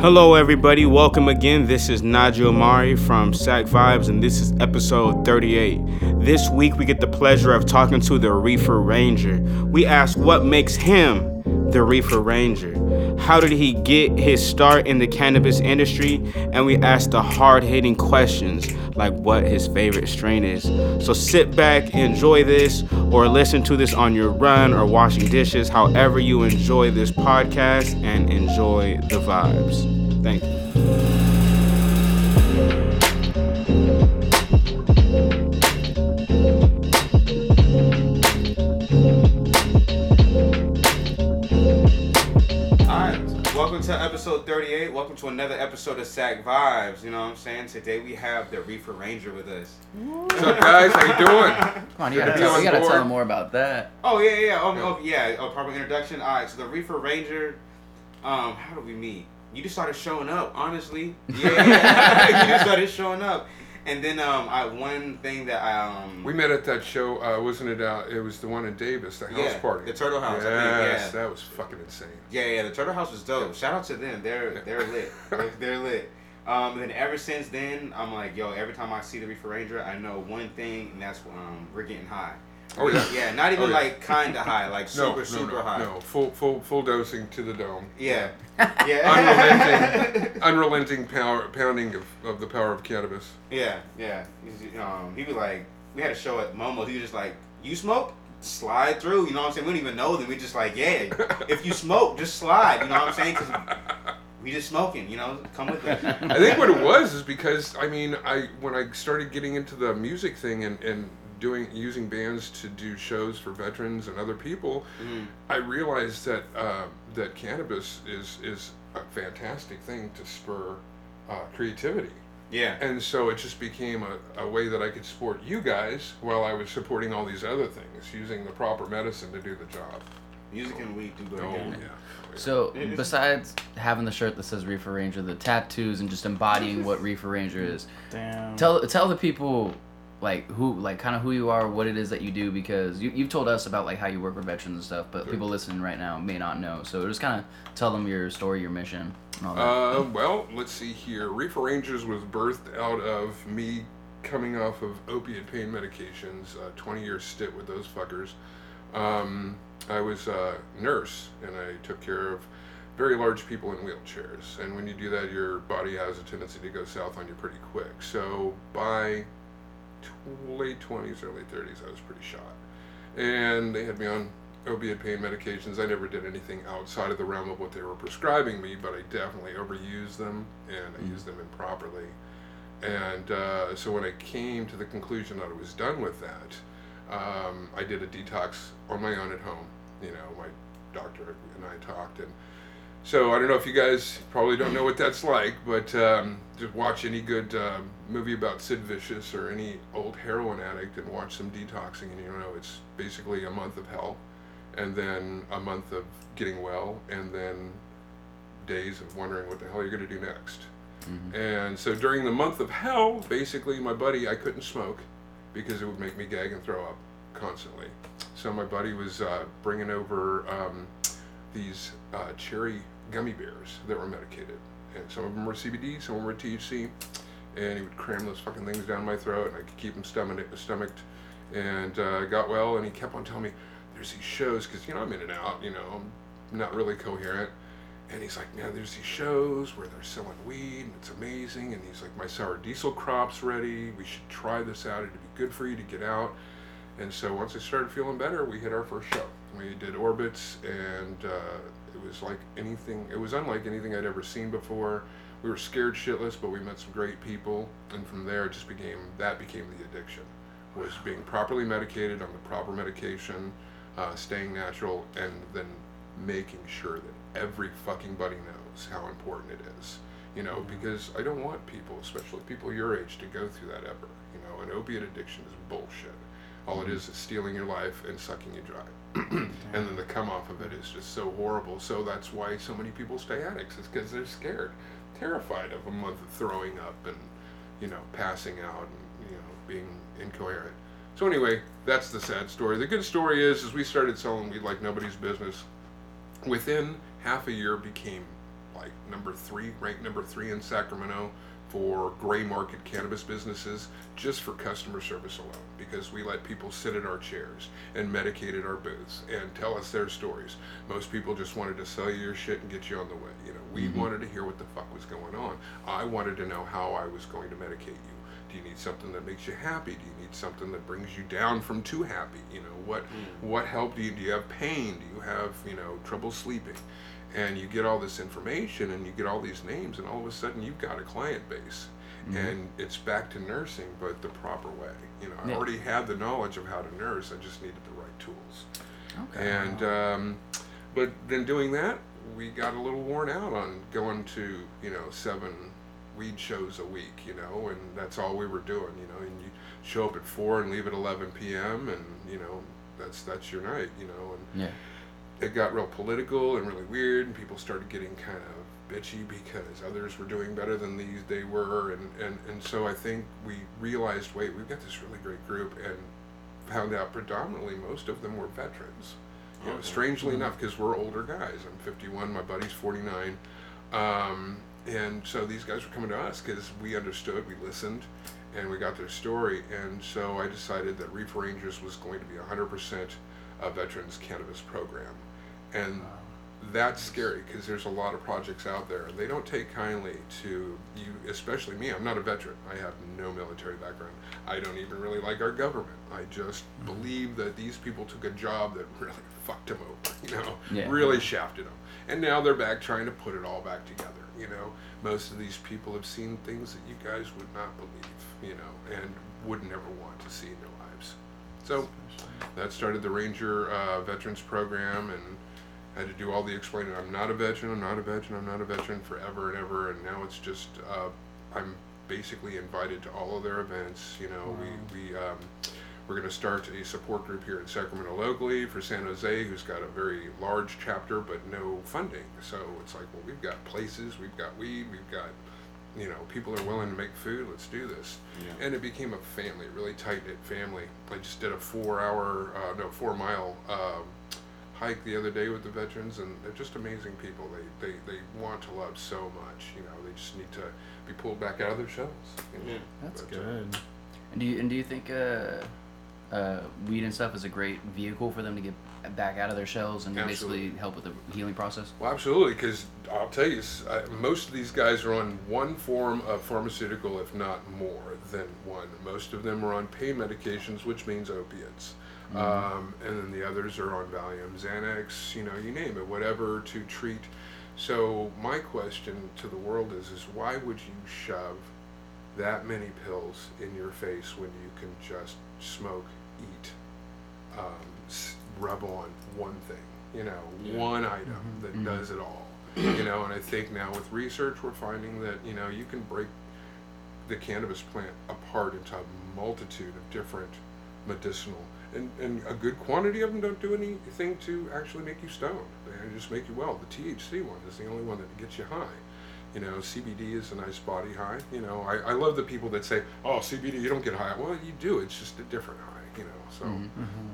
Hello, everybody. Welcome again. This is Najee Amari from Sac Vibes, and this is episode 38. This week, we get the pleasure of talking to the Reefer Ranger. We ask what makes him the Reefer Ranger. How did he get his start in the cannabis industry? And we ask the hard hitting questions like what his favorite strain is. So sit back, enjoy this, or listen to this on your run or washing dishes, however you enjoy this podcast, and enjoy the vibes. Thank you. Welcome to episode 38. Welcome to another episode of Sac Vibes. You know what I'm saying? Today we have the Reefer Ranger with us. What's up, guys? How you doing? Come on, you gotta, Be tell, on you gotta tell them more about that. Oh yeah, yeah, yeah. Oh, oh, yeah. Oh, proper introduction. All right. So the Reefer Ranger. Um, how did we meet? You just started showing up, honestly. Yeah, yeah. you just started showing up, and then um, I one thing that I um. We met at that show, uh, wasn't it? Uh, it was the one in Davis, the house Yeah, party. the Turtle House, Yes, think, yeah. that was fucking insane. Yeah, yeah, the Turtle House was dope. Shout out to them. They're they're lit. They're, they're lit. Um, and then ever since then, I'm like, yo, every time I see the Reefer Ranger, I know one thing, and that's um, we're getting high. Oh yeah. Yeah, not even Oh, yeah. like kinda high, like super no, super no, high. no. Full, full, full dosing to the dome. Yeah, yeah. Unrelenting, unrelenting power, pounding of, of the power of cannabis. Yeah, yeah. Um, he was like, we had a show at Momo. He was just like, you smoke? Slide through. You know what I'm saying? We don't even know them. We just like, yeah. If you smoke, just slide. You know what I'm saying? Cause we just smoking. You know, come with us. I think what it was is because I mean I when I started getting into the music thing and, and doing using bands to do shows for veterans and other people, Mm. I realized that uh, that cannabis is is a fantastic thing to spur uh, creativity. Yeah. And so it just became a, a way that I could support you guys while I was supporting all these other things, using the proper medicine to do the job. Music and weed do go Oh, together. yeah. So, besides having the shirt that says Reefer Ranger, the tattoos, and just embodying what Reefer Ranger is, Damn. tell tell the people like who like kind of who you are, what it is that you do, because you you've told us about like how you work with veterans and stuff, but Sure. people listening right now may not know. So just kind of tell them your story, your mission, and all that. Uh, well, let's see here. Reefer Rangers was birthed out of me coming off of opiate pain medications, a 20 year stint with those fuckers. Um, I was a nurse and I took care of very large people in wheelchairs. And when you do that, your body has a tendency to go south on you pretty quick. So by late 20s, early 30s, I was pretty shot. And they had me on opiate pain medications. I never did anything outside of the realm of what they were prescribing me, but I definitely overused them and I used them improperly. And uh, so when I came to the conclusion that I was done with that, um, I did a detox on my own at home. You know, my doctor and I talked, and so I don't know if you guys probably don't know what that's like, but um, just watch any good um, movie about Sid Vicious or any old heroin addict and watch some detoxing, and you know it's basically a month of hell, and then a month of getting well, and then days of wondering what the hell you're going to do next. And so during the month of hell, basically, my buddy, I couldn't smoke because it would make me gag and throw up constantly. So my buddy was uh, bringing over um, these uh, cherry gummy bears that were medicated, and some of them were CBD, some of them were THC, and he would cram those fucking things down my throat, and I could keep them stomach- stomached, and uh, got well. And he kept on telling me, "There's these shows, because you know I'm in and out, you know, I'm not really coherent." And he's like, man, there's these shows where they're selling weed, and it's amazing. And he's like, my sour diesel crop's ready. We should try this out. It'd be good for you to get out. And so once I started feeling better, we hit our first show. We did Orbits, and uh, it was like anything. It was unlike anything I'd ever seen before. We were scared shitless, but we met some great people, and from there it just became that became the addiction. Was being properly medicated on the proper medication, uh, staying natural, and then making sure that every fucking buddy knows how important it is. You know, because I don't want people, especially people your age, to go through that ever. You know, an opiate addiction is bullshit. All it is is stealing your life and sucking you dry. and then the come off of it is just so horrible. So that's why so many people stay addicts. is because they're scared, terrified of a month of throwing up and, you know, passing out and, you know, being incoherent. So anyway, that's the sad story. The good story is, is we started selling weed like nobody's business. Within half a year, became like number three, ranked number three in Sacramento for gray market cannabis businesses just for customer service alone because we let people sit in our chairs and medicate at our booths and tell us their stories. Most people just wanted to sell you your shit and get you on the way. You know, we mm-hmm. wanted to hear what the fuck was going on. I wanted to know how I was going to medicate you. Do you need something that makes you happy? Do you need something that brings you down from too happy? You know, what mm. what help do you do you have pain? Do you have, you know, trouble sleeping? And you get all this information and you get all these names and all of a sudden you've got a client base. And it's back to nursing but the proper way. You know, I already had the knowledge of how to nurse, I just needed the right tools. Okay. And um, but then doing that, we got a little worn out on going to you know seven weed shows a week, you know, and that's all we were doing, you know. And you show up at four and leave at 11 p.m. and you know that's that's your night, you know. And yeah. It got real political and really weird, and people started getting kind of bitchy because others were doing better than these they were, and and and so I think we realized, wait, we've got this really great group, and found out predominantly most of them were veterans. You know, strangely enough, because we're older guys. I'm 51, my buddy's 49, um, and so these guys were coming to us because we understood, we listened, and we got their story. And so I decided that Reef Rangers was going to be 100% a veterans cannabis program, and that's scary because there's a lot of projects out there and they don't take kindly to you especially me i'm not a veteran i have no military background. I don't even really like our government. I just believe that these people took a job that really fucked them over you know? Yeah. really shafted them and now they're back trying to put it all back together you know? Most of these people have seen things that you guys would not believe you know and would never want to see in their lives. So that started the Ranger uh, Veterans Program and had to do all the explaining. I'm not a veteran. I'm not a veteran. I'm not a veteran forever and ever. And now it's just uh, I'm basically invited to all of their events. You know, we we um, we're going to start a support group here in Sacramento locally for San Jose, who's got a very large chapter but no funding. So it's like, well, we've got places, we've got weed, we've got you know, people are willing to make food. Let's do this. Yeah. And it became a family, really tight knit family. I just did a four hour, uh, no, four mile um, hike the other day with the veterans, and they're just amazing people. They, they, they want to love so much. You know, they just need to be pulled back out of their shells. you know. Yeah. That's But, uh, Good. And do you and do you think uh, uh, weed and stuff is a great vehicle for them to get back out of their shells and Absolutely. basically help with the healing process? Well, absolutely, because I'll tell you, s- uh, most of these guys are on one form of pharmaceutical, if not more than one. Most of them are on pain medications, which means opiates. Um, and then the others are on Valium, Xanax, you know, you name it, whatever to treat. So my question to the world is, is why would you shove that many pills in your face when you can just smoke, eat, um, rub on one thing, you know, Yeah. one item that does it all, you know. And I think now with research, we're finding that you know you can break the cannabis plant apart into a multitude of different medicinal, and and a good quantity of them don't do anything to actually make you stoned. They just make you well. The THC one is the only one that gets you high. You know, CBD is a nice body high. You know, I, I love the people that say, "Oh, CBD, you don't get high." Well, you do. It's just a different high. You know, so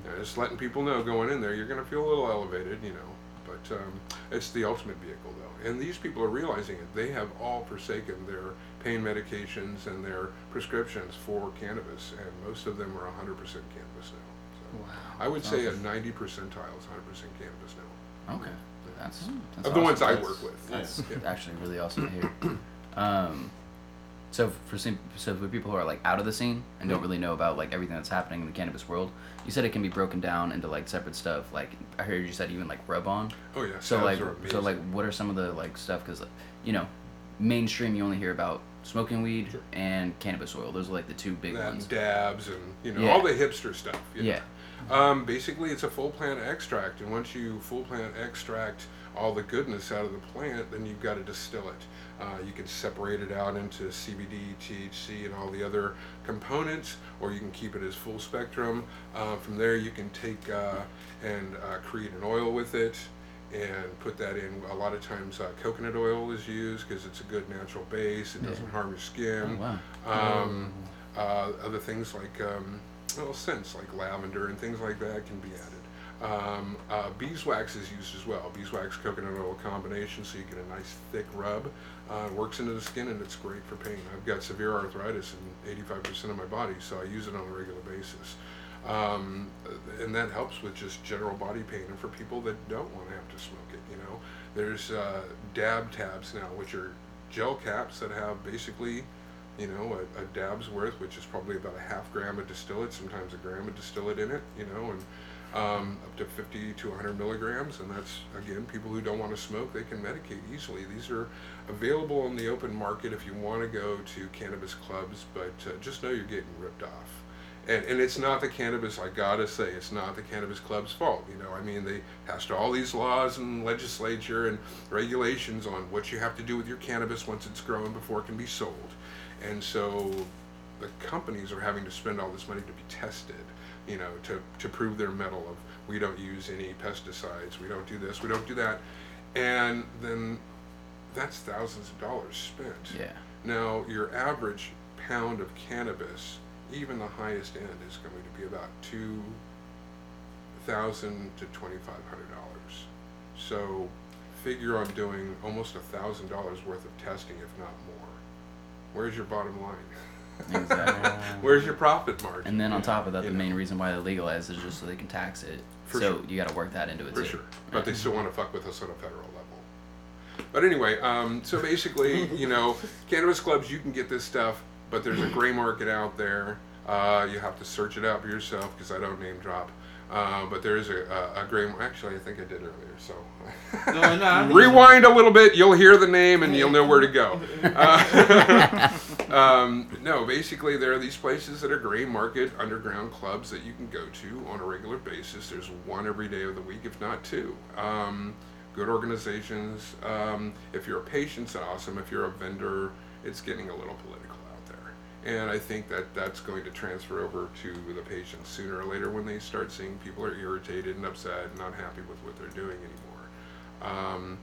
yeah, just letting people know going in there, you're going to feel a little elevated. You know, but um, it's the ultimate vehicle, though. And these people are realizing it. They have all forsaken their pain medications and their prescriptions for cannabis, and most of them are 100% cannabis now. So I would say a 90 percentile is 100% cannabis now. Okay, that's, that's Of the ones I awesome. work with. That's Yeah. actually really awesome to hear. Um, so for sim- so for people who are like out of the scene and don't really know about like everything that's happening in the cannabis world, you said it can be broken down into like separate stuff. Like I heard you said even like rub on. Oh yeah. So Salves like are so like what are some of the like stuff? Because you know, mainstream you only hear about smoking weed Sure. and cannabis oil. Those are like the two big ones. dabs and you know Yeah. all the hipster stuff. you know. Yeah. Um, basically, it's a full plant extract, and once you full plant extract all the goodness out of the plant, then you've got to distill it. Uh, you can separate it out into CBD, THC, and all the other components, or you can keep it as full spectrum. Uh, from there, you can take uh, and uh, create an oil with it and put that in. A lot of times, uh, coconut oil is used because it's a good natural base. It doesn't harm your skin. Oh, wow. Um, uh, other things like um, well, scents like lavender and things like that can be added. Um, uh, beeswax is used as well. Beeswax coconut oil combination, so you get a nice thick rub. Uh, works into the skin and it's great for pain. I've got severe arthritis in 85% of my body, so I use it on a regular basis. Um, and that helps with just general body pain and for people that don't want to have to smoke it, you know. There's uh, dab tabs now, which are gel caps that have basically, you know, a, a dab's worth, which is probably about a half gram of distillate, sometimes a gram of distillate in it, you know, and um, up to 50 to 100 milligrams. And that's, again, people who don't want to smoke, they can medicate easily. These are available on the open market if you want to go to cannabis clubs, but uh, just know you're getting ripped off. And, and it's not the cannabis, I gotta say, it's not the cannabis club's fault. You know, I mean, they passed all these laws and legislature and regulations on what you have to do with your cannabis once it's grown before it can be sold. And so the companies are having to spend all this money to be tested, you know, to, to prove their mettle of we don't use any pesticides, we don't do this, we don't do that. And then that's thousands of dollars spent. Yeah. Now, your average pound of cannabis, even the highest end, is going to be about two thousand to twenty five hundred dollars. So, figure on doing almost a thousand dollars worth of testing, if not more. Where's your bottom line? Exactly. Where's your profit margin? And then on top of that, You the know? main reason why they legalize is just so they can tax it. For so sure. you got to work that into it For too. sure. But Yeah. they still want to fuck with us on a federal level. But anyway, um, so basically, you know, cannabis clubs, you can get this stuff, but there's a gray market out there. Uh, you have to search it out for yourself because I don't name drop. Uh, but there is a, a, a gray. Actually, I think I did earlier. So No, no, rewind a little bit. You'll hear the name and you'll know where to go. Uh, um, no, basically, there are these places that are gray market underground clubs that you can go to on a regular basis. There's one every day of the week, if not two. Um, good organizations. Um, if you're a patient, it's awesome. If you're a vendor, it's getting a little political out there. And I think that that's going to transfer over to the patients sooner or later when they start seeing people are irritated and upset and not happy with what they're doing anymore. Um,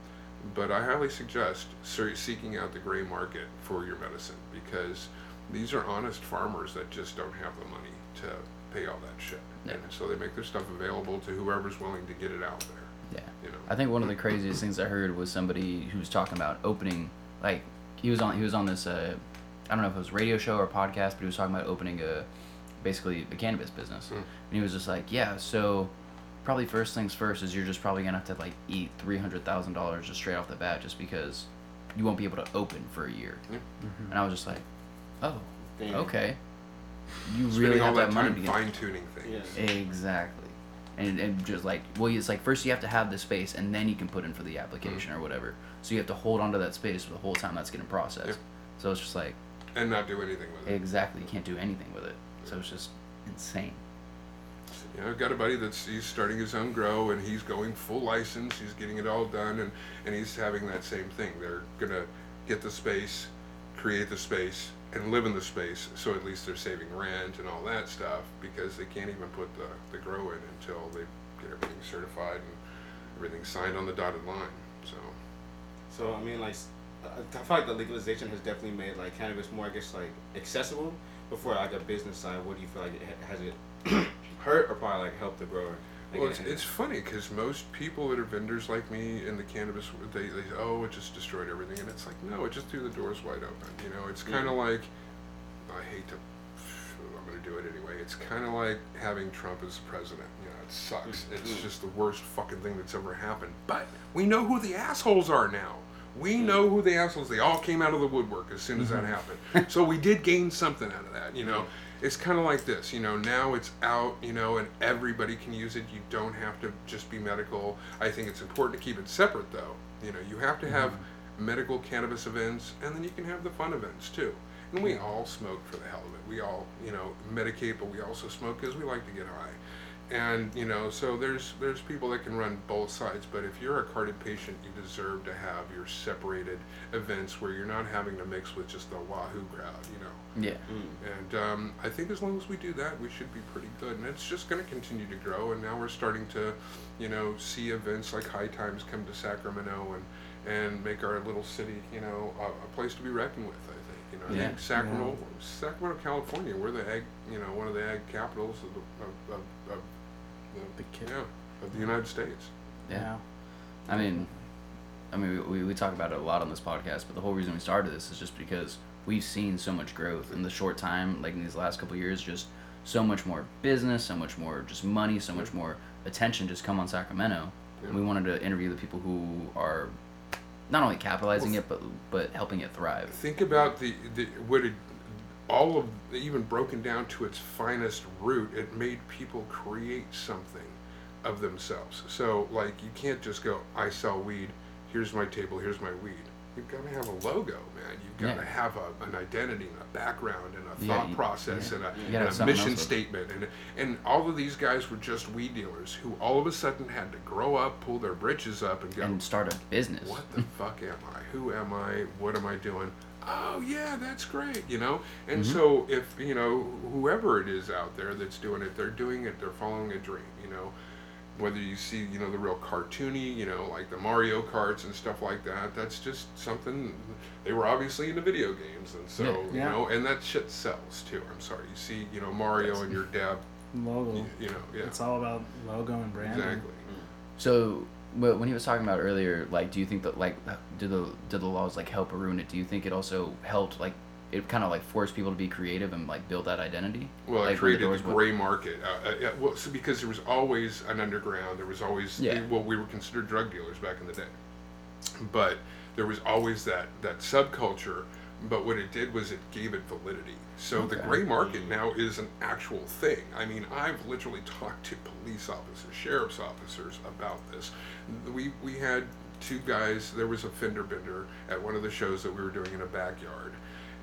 but I highly suggest seeking out the gray market for your medicine because these are honest farmers that just don't have the money to pay all that shit. Yeah. And so they make their stuff available to whoever's willing to get it out there. Yeah. You know. I think one of the craziest things I heard was somebody who was talking about opening, like he was on he was on this uh, I don't know if it was radio show or podcast, but he was talking about opening a basically a cannabis business, Hmm. and he was just like, yeah, so probably first things first is you're just probably gonna have to like eat three hundred thousand dollars just straight off the bat, just because you won't be able to open for a year, Yeah. and I was just like, oh, Damn. okay, you Spending really all have that that money time fine tuning things. Yeah. Exactly. And, and just like, well, it's like first you have to have the space and then you can put in for the application hmm. or whatever. So you have to hold onto that space for the whole time that's getting processed. Yeah. So it's just like, And not do anything with it. exactly, you can't do anything with it. So it's just insane. You know, I've got a buddy that's he's starting his own grow and he's going full license. He's getting it all done and, and he's having that same thing. They're gonna get the space, create the space, and live in the space. So at least they're saving rent and all that stuff because they can't even put the, the grow in until they get everything certified and everything signed on the dotted line. So So I mean, like, s- I feel like the legalization has definitely made like cannabis more, I guess, like accessible. Before like a business side, what do you feel like it has it hurt or probably like helped the grower? Like, Well, it's, it's funny because most people that are vendors like me in the cannabis, they, they say, oh, it just destroyed everything. And it's like, no, it just threw the doors wide open. You know, it's kind of like, I hate to, I'm going to do it anyway. It's kind of like having Trump as president. You know, it sucks. Mm, it's mm. just the worst fucking thing that's ever happened. But we know who the assholes are now. We know who the assholes. They all came out of the woodwork as soon as that mm-hmm. happened. so we did gain something out of that. You know, it's kind of like this. You know, now it's out. You know, and everybody can use it. You don't have to just be medical. I think it's important to keep it separate, though. You know, you have to have mm-hmm. medical cannabis events, and then you can have the fun events too. And we all smoke for the hell of it. We all, you know, medicate, but we also smoke because we like to get high and you know so there's there's people that can run both sides but if you're a carded patient you deserve to have your separated events where you're not having to mix with just the wahoo crowd you know Yeah. and um, I think as long as we do that, we should be pretty good. And it's just going to continue to grow. And now we're starting to, you know, see events like High Times come to Sacramento and and make our little city, you know, a, a place to be reckoned with. I think, you know, I Yeah. think Sacramento, Sacramento, California, we're the ag, you know, one of the ag capitals of the of, of, of the, The kid. yeah. of the United States. Yeah. I mean, I mean, we, we talk about it a lot on this podcast, but the whole reason we started this is just because we've seen so much growth in the short time, like in these last couple of years, just so much more business, so much more just money, so much more attention just come on Sacramento. And we wanted to interview the people who are not only capitalizing it, but but helping it thrive. Think about the, the what it, all of even broken down to its finest root. It made people create something of themselves. So like you can't just go, I sell weed. Here's my table. Here's my weed. You've got to have a logo, man. You've got to have a, an identity and a background and a Yeah, thought you- process yeah. and a, You gotta have and a mission else with it. statement. And, and all of these guys were just weed dealers who all of a sudden had to grow up, pull their britches up, and go, And start a business. what the fuck am I? Who am I? What am I doing? Oh yeah, that's great, you know. And Mm-hmm. so if you know whoever it is out there that's doing it, they're doing it. They're following a dream, you know. Whether you see, you know, the real cartoony, you know, like the Mario Karts and stuff like that, that's just something. They were obviously into video games, and so Yeah. you know, and that shit sells too. I'm sorry, you see, you know, Mario and your dad, Logo. you, you know, yeah, It's all about logo and branding. exactly. So, wh- when he was talking about earlier, like, do you think that like did the did the laws like help or ruin it? Do you think it also helped like it kind of like forced people to be creative and like build that identity? Well, like, it created the gray market. Uh, uh, yeah, well, so because there was always an underground, there was always Yeah. well, we were considered drug dealers back in the day, but there was always that that subculture. But what it did was it gave it validity. So the gray market now is an actual thing. I mean, I've literally talked to police officers, sheriff's officers about this. We we had two guys. There was a fender bender at one of the shows that we were doing in a backyard,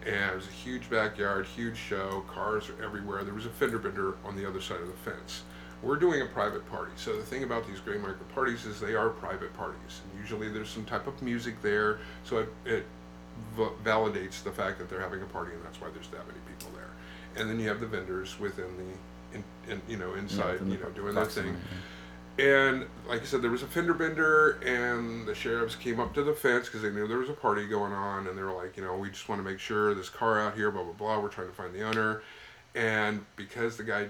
and it was a huge backyard, huge show, cars are everywhere. There was a fender bender on the other side of the fence. We're doing a private party. So the thing about these gray market parties is they are private parties. And usually there's some type of music there, so it, it v- validates the fact that they're having a party, and that's why there's that many people there. And then you have the vendors within the, in, in, you know, inside, the you know, doing their proximity, thing. yeah. And like I said, there was a fender bender, and the sheriffs came up to the fence because they knew there was a party going on, and they were like, you know, we just want to make sure this car out here, blah blah blah. We're trying to find the owner, and because the guy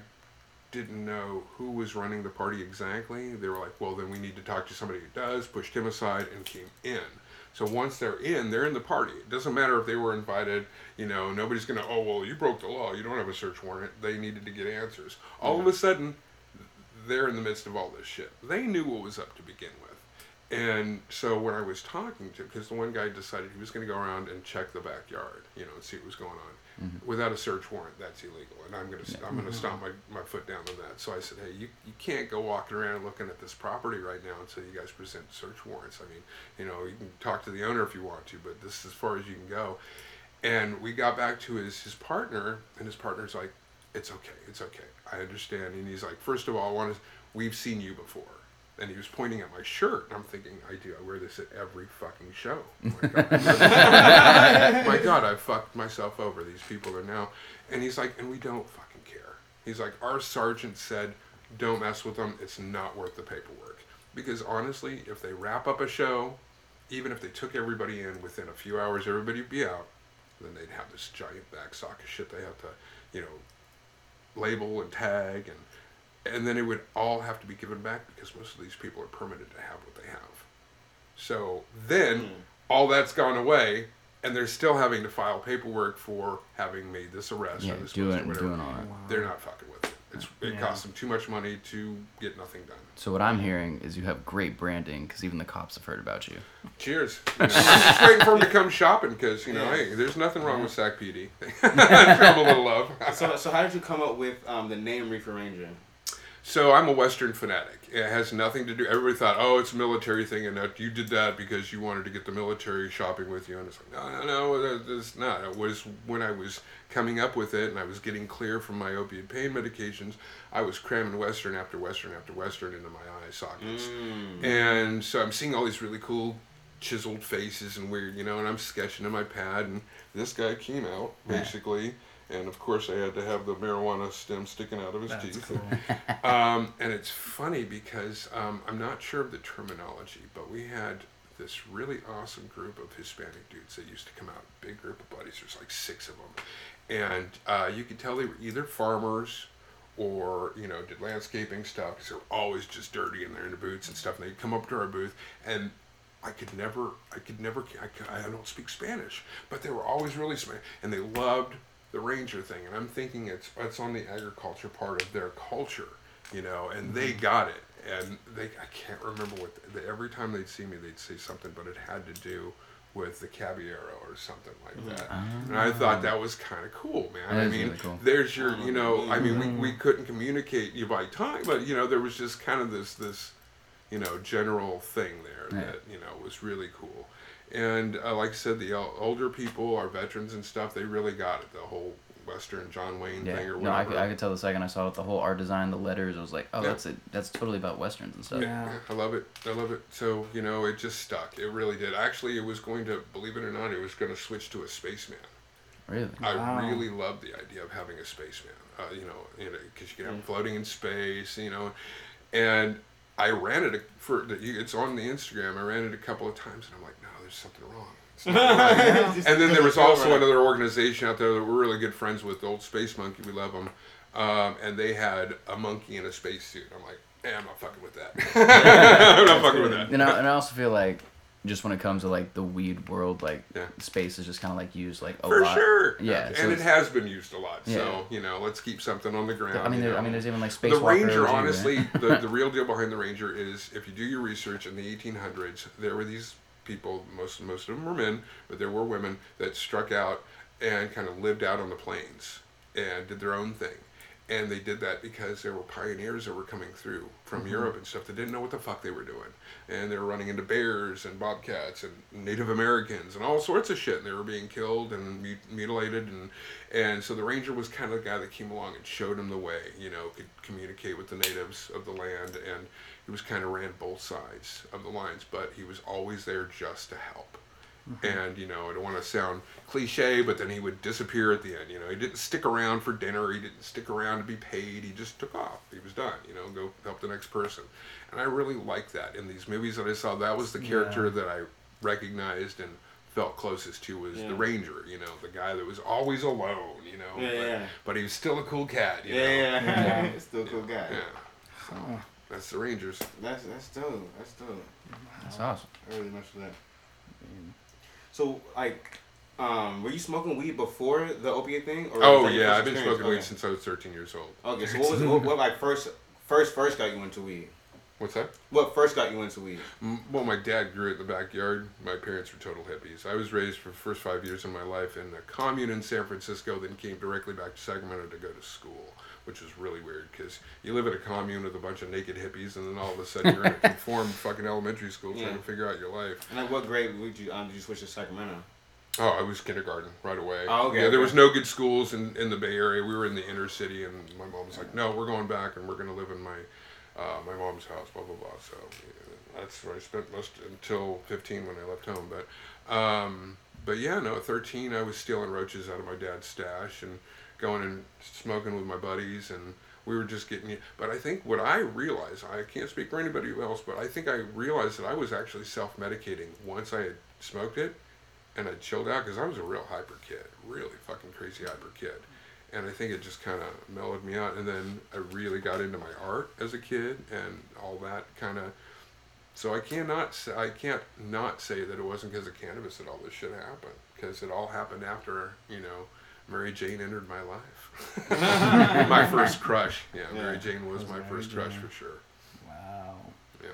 didn't know who was running the party exactly, they were like, well, then we need to talk to somebody who does. Pushed him aside and came in. So once they're in, they're in the party. It doesn't matter if they were invited. You know, nobody's gonna. Oh well, you broke the law. You don't have a search warrant. They needed to get answers. All of a sudden, they're in the midst of all this shit. They knew what was up to begin with. And so when I was talking to, because the one guy decided he was going to go around and check the backyard, you know, and see what was going on, without a search warrant, that's illegal, and I'm going to I'm going to stomp my, my foot down on that. So I said, hey, you, you can't go walking around looking at this property right now until you guys present search warrants. I mean, you know, you can talk to the owner if you want to, but this is as far as you can go. And we got back to his his partner, and his partner's like, it's okay, it's okay, I understand. And he's like, first of all, I want to, we've seen you before. And he was pointing at my shirt, and I'm thinking, I do. I wear this at every fucking show. Like, I'm- my God, I fucked myself over. These people are now, and he's like, and we don't fucking care. He's like, our sergeant said, don't mess with them. It's not worth the paperwork. Because honestly, if they wrap up a show, even if they took everybody in within a few hours, everybody would be out. Then they'd have this giant back sock of shit they have to, you know, label and tag and and then it would all have to be given back because most of these people are permitted to have what they have. So then all that's gone away, and they're still having to file paperwork for having made this arrest Yeah, or this doing or whatever. doing all that. They're not fucking with it. It's, it Yeah. costs them too much money to get nothing done. So what I'm hearing is you have great branding because even the cops have heard about you. Cheers. You know, I'm just waiting for them to come shopping because you know, hey, there's nothing wrong with Sac PD. Show them a little love. So, so how did you come up with um, the name Reefer Ranger? So I'm a Western fanatic. It has nothing to do. Everybody thought, oh, it's a military thing, and that you did that because you wanted to get the military shopping with you. And it's like, no, no, no, that's not. It was when I was coming up with it, and I was getting clear from my opiate pain medications. I was cramming Western after Western after Western into my eye sockets, mm. and so I'm seeing all these really cool chiseled faces and weird, you know, and I'm sketching in my pad, and this guy came out basically. And of course, I had to have the marijuana stem sticking out of his That's teeth. cool. Um, and it's funny because um, I'm not sure of the terminology, but we had this really awesome group of Hispanic dudes that used to come out. Big group of buddies. There's like six of them, and uh, you could tell they were either farmers or you know did landscaping stuff because they're always just dirty and they're in the boots and stuff. And they'd come up to our booth and. I could never, I could never, I, could, I don't speak Spanish, but they were always really Spanish, and they loved the ranger thing. And I'm thinking it's it's on the agriculture part of their culture, you know, and they got it. And they, I can't remember what, they, every time they'd see me, they'd say something, but it had to do with the Caballero or something like that. And I thought that was kind of cool, man. That I mean, really cool. there's your, you know, I mean, we, we couldn't communicate you by time, but you know, there was just kind of this this, you know, general thing there Yeah. that you know was really cool. And uh, like I said, the older people, our veterans and stuff, they really got it. The whole Western John Wayne Yeah. thing or No, I whatever. could, I could tell the second I saw it, the whole art design, the letters. I was like, oh, Yeah. that's it. That's totally about westerns and stuff. Yeah. I love it. I love it. So you know, it just stuck. It really did. Actually, it was going to, believe it or not, it was going to switch to a spaceman. Really. I Wow. really love the idea of having a spaceman. Uh, you know, you know, because you can have him floating in space. You know, and I ran it for the, it's on the Instagram. I ran it a couple of times, and I'm like, no, there's something wrong. Right. And then there was also another organization out there that we're really good friends with, the Old Space Monkey. We love them, um, and they had a monkey in a spacesuit. I'm like, eh, I'm not fucking with that. I'm not fucking with that. And I, and I also feel like just when it comes to like the weed world, like Yeah. space is just kind of like used like a For lot. sure. Yeah. so and it has been used a lot. So you know, let's keep something on the ground. I mean, there, I mean, there's even like space. the Ranger, Walker OG, right? honestly, the, the real deal behind the Ranger is if you do your research in the 1800s, there were these people, most most of them were men, but there were women that struck out and kind of lived out on the plains and did their own thing. And they did that because there were pioneers that were coming through from mm-hmm. Europe and stuff that didn't know what the fuck they were doing. And they were running into bears and bobcats and Native Americans and all sorts of shit. And they were being killed and mut- mutilated. And, and so the ranger was kind of the guy that came along and showed them the way, you know, could communicate with the natives of the land. And he was kind of ran both sides of the lines, but he was always there just to help. Mm-hmm. And you know, I don't want to sound cliche, but then he would disappear at the end. You know, he didn't stick around for dinner. He didn't stick around to be paid. He just took off. He was done. You know, go help the next person. And I really like that in these movies that I saw. That was the character Yeah. that I recognized and felt closest to was Yeah. the ranger. You know, the guy that was always alone. You know, Yeah, but, yeah. but he was still a cool cat. You Yeah, know? yeah, yeah. Still a cool guy. yeah. Oh, That's the Rangers. That's that's dope. That's dope. That's awesome. I really mess with that. Mm-hmm. So like, um, were you smoking weed before the opiate thing? Or Oh yeah, I've been smoking weed since I was 13 years old. Okay, so what was what, what like first first first got you into weed? What's that? What first got you into weed? Well, my dad grew it in the backyard. My parents were total hippies. I was raised for the first five years of my life in a commune in San Francisco, then came directly back to Sacramento to go to school, which is really weird because you live in a commune with a bunch of naked hippies, and then all of a sudden you're in a conformed fucking elementary school trying Yeah. to figure out your life. And like, what grade would you um did you switch to Sacramento? Oh, I was kindergarten right away. Oh, okay, Yeah, there okay. was no good schools in, in the Bay Area. We were in the inner city, and my mom was like, "No, we're going back, and we're going to live in my uh, my mom's house." Blah blah blah. So yeah, that's where I spent most until 15 when I left home. But um, but yeah, no, at 13 I was stealing roaches out of my dad's stash and going and smoking with my buddies, and we were just getting. It. But I think what I realized, I can't speak for anybody else, but I think I realized that I was actually self medicating once I had smoked it and I chilled out because I was a real hyper kid, really fucking crazy hyper kid. And I think it just kind of mellowed me out. And then I really got into my art as a kid and all that kind of. So I cannot say, I can't not say that it wasn't because of cannabis that all this shit happened because it all happened after you know Mary Jane entered my life. my first crush, yeah, Mary Jane was Was my Mary first crush for sure. wow. Yeah.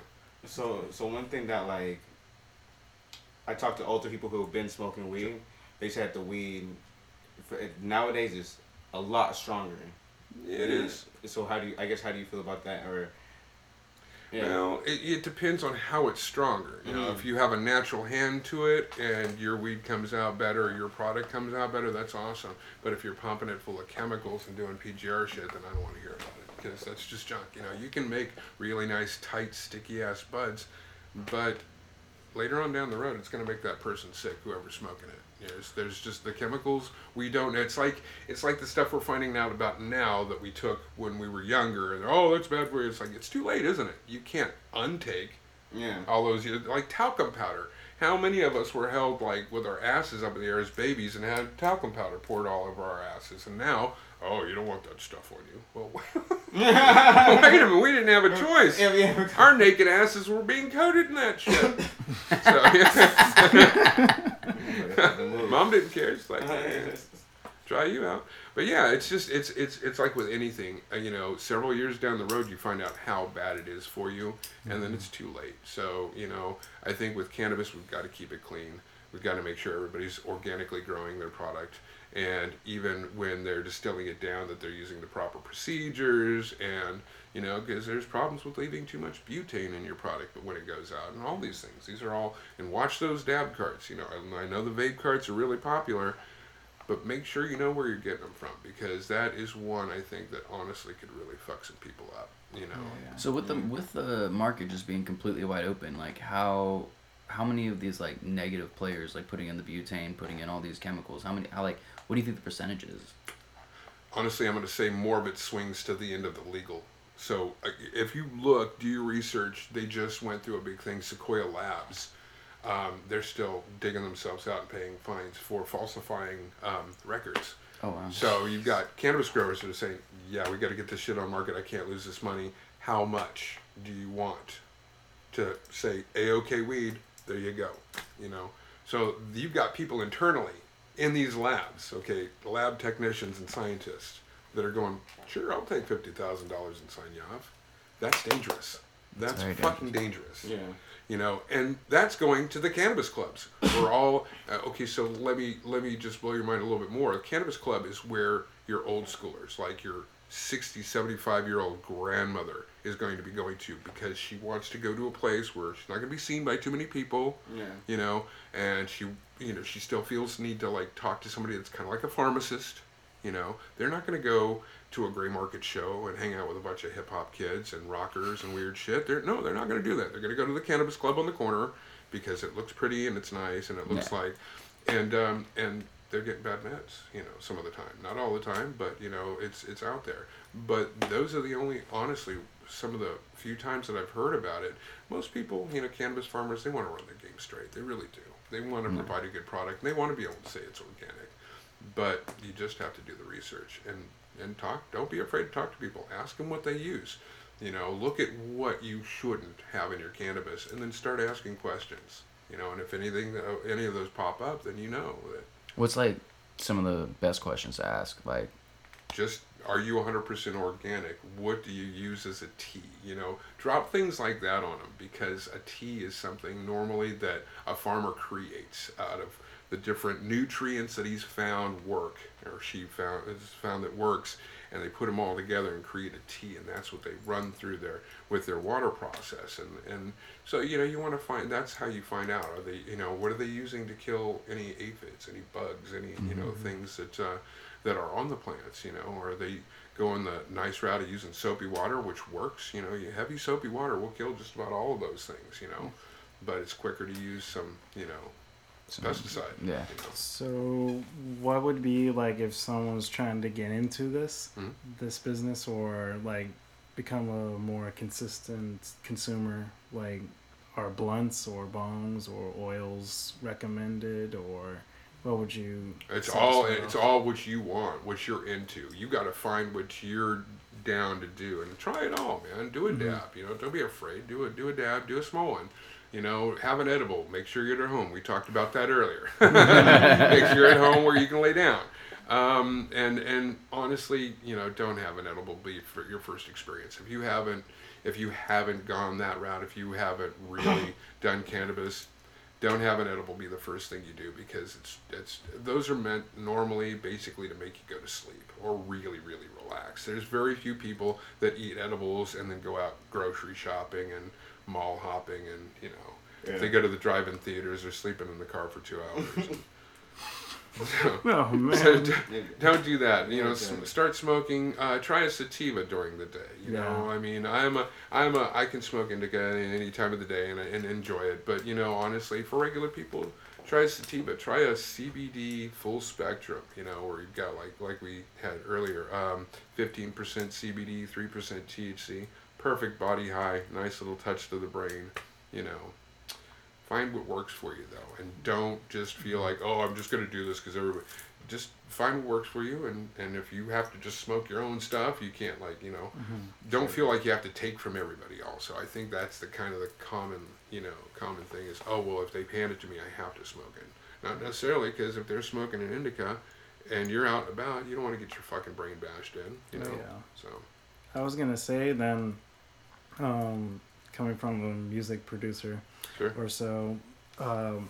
So so one thing that like I talked to older people who have been smoking weed. They said the weed for, nowadays is a lot stronger. It is. So how do you? I guess how do you feel about that? Or yeah, Well, it, it depends on how it's stronger. You know, Mhm. if you have a natural hand to it and your weed comes out better, or your product comes out better, that's awesome. But if you're pumping it full of chemicals and doing PGR shit, then I don't want to hear about it because that's just junk. You know, you can make really nice, tight, sticky ass buds, but later on down the road, it's going to make that person sick, whoever's smoking it. There's, there's just the chemicals we don't. It's like it's like the stuff we're finding out about now that we took when we were younger, and oh, that's bad for you. It's like it's too late, isn't it? You can't untake yeah, all those like talcum powder. How many of us were held like with our asses up in the air as babies and had talcum powder poured all over our asses? And now, oh, you don't want that stuff on you. Well, wait a minute, we didn't have a choice. Yeah, yeah. Our naked asses were being coated in that shit. so. Mom didn't care. She's like, "Eh, try you out. But yeah, it's just it's it's it's like with anything. Uh, you know, several years down the road, you find out how bad it is for you, and then it's too late. So you know, I think with cannabis, we've got to keep it clean. We've got to make sure everybody's organically growing their product, and even when they're distilling it down, that they're using the proper procedures, and you know, because there's problems with leaving too much butane in your product, but when it goes out, and all these things, these are all. And watch those dab carts. You know, I, I know the vape carts are really popular but make sure you know where you're getting them from because that is one I think that honestly could really fuck some people up. You know, So with the mm. with the market just being completely wide open, like how how many of these like negative players like putting in the butane, putting in all these chemicals, how many how like what do you think the percentage is? honestly, I'm going to say more of it swings to the end of the legal. So uh, if you look, do your research. They just went through a big thing, Sequoia Labs. Um, they're still digging themselves out and paying fines for falsifying um, records. Oh wow. So you've got cannabis growers that are saying, "Yeah, we got to get this shit on market. I can't lose this money. How much do you want to say a-OK weed? There you go. You know. So you've got people internally in these labs, okay, lab technicians and scientists that are going, "Sure, I'll take fifty thousand dollars and sign you off." That's dangerous. That's very fucking dangerous Yeah. you know and that's going to the cannabis clubs we're all uh, okay so let me let me just blow your mind a little bit more the cannabis club is where your old schoolers like your 60 75 year old grandmother is going to be going to because she wants to go to a place where she's not going to be seen by too many people Yeah. you know and she you know she still feels the need to like talk to somebody that's kind of like a pharmacist you know. They're not going to go to a gray market show and hang out with a bunch of hip hop kids and rockers and weird shit. They're no they're not going to do that. They're going to go to the cannabis club on the corner because it looks pretty and it's nice and it looks Yeah. like and um and they're getting bad meds you know some of the time. Not all the time but you know it's it's out there. But those are the only honestly some of the few times that I've heard about it most people you know cannabis farmers they want to run their game straight. They really do. They want to provide a good product and they want to be able to say it's organic. But you just have to do the research and and talk. Don't be afraid to talk to people. Ask them what they use. You know look at what you shouldn't have in your cannabis and then start asking questions. You know and if anything uh, any of those pop up then you know that What's like some of the best questions to ask? Like just are you 100% organic? What do you use as a tea? You know drop things like that on them because a tea is something normally that a farmer creates out of the different nutrients that he's found work or she found has found that works and they put them all together and create a tea and that's what they run through their with their water process and and so you know you want to find that's how you find out are they you know what are they using to kill any aphids any bugs any you know things that uh, that are on the plants you know or they go going the nice route of using soapy water which works you know you heavy soapy water will kill just about all of those things you know but it's quicker to use some you know pesticide yeah. you know. So, what would be like if someone was trying to get into this Mhm. this business or like become a more consistent consumer? Like, are blunts or bongs or oils recommended, or what would you? It's all it's all what you want, what you're into. You got to find what you're down to do and try it all, man. Do a Mm-hmm. dab, you know. Don't be afraid. Do a do a dab. Do a small one. You know, have an edible. Make sure you're at home. We talked about that earlier. Make sure you're at home where you can lay down. Um, and and honestly, you know, don't have an edible be for your first experience. If you haven't if you haven't gone that route, if you haven't really done cannabis, don't have an edible be the first thing you do because it's it's those are meant normally basically to make you go to sleep or really really relax. There's very few people that eat edibles and then go out grocery shopping and mall hopping and you know if they go to the drive-in theaters they're sleeping in the car for two hours. So- Oh man. so d- don't do that. You know, s- start smoking. Uh, try a sativa during the day. You know, I mean, I'm a, I'm a, I can smoke indica any time of the day and, and enjoy it. But you know, honestly, for regular people, try a sativa. Try a CBD full spectrum. You know, where you've got like, like we had earlier, um, 15% CBD, 3% THC. Perfect body high. Nice little touch to the brain. You know. Find what works for you though, and don't just feel like, oh, I'm just gonna do this because everybody. Just find what works for you, and and if you have to just smoke your own stuff, you can't like you know, don't feel like you have to take from everybody. Also, I think that's the kind of the common you know common thing is, oh well, if they hand it to me, I have to smoke it. Not necessarily because if they're smoking an indica, and you're out and about, you don't want to get your fucking brain bashed in, you know. Yeah. So I was gonna say then, um, coming from a music producer sure. or so, um,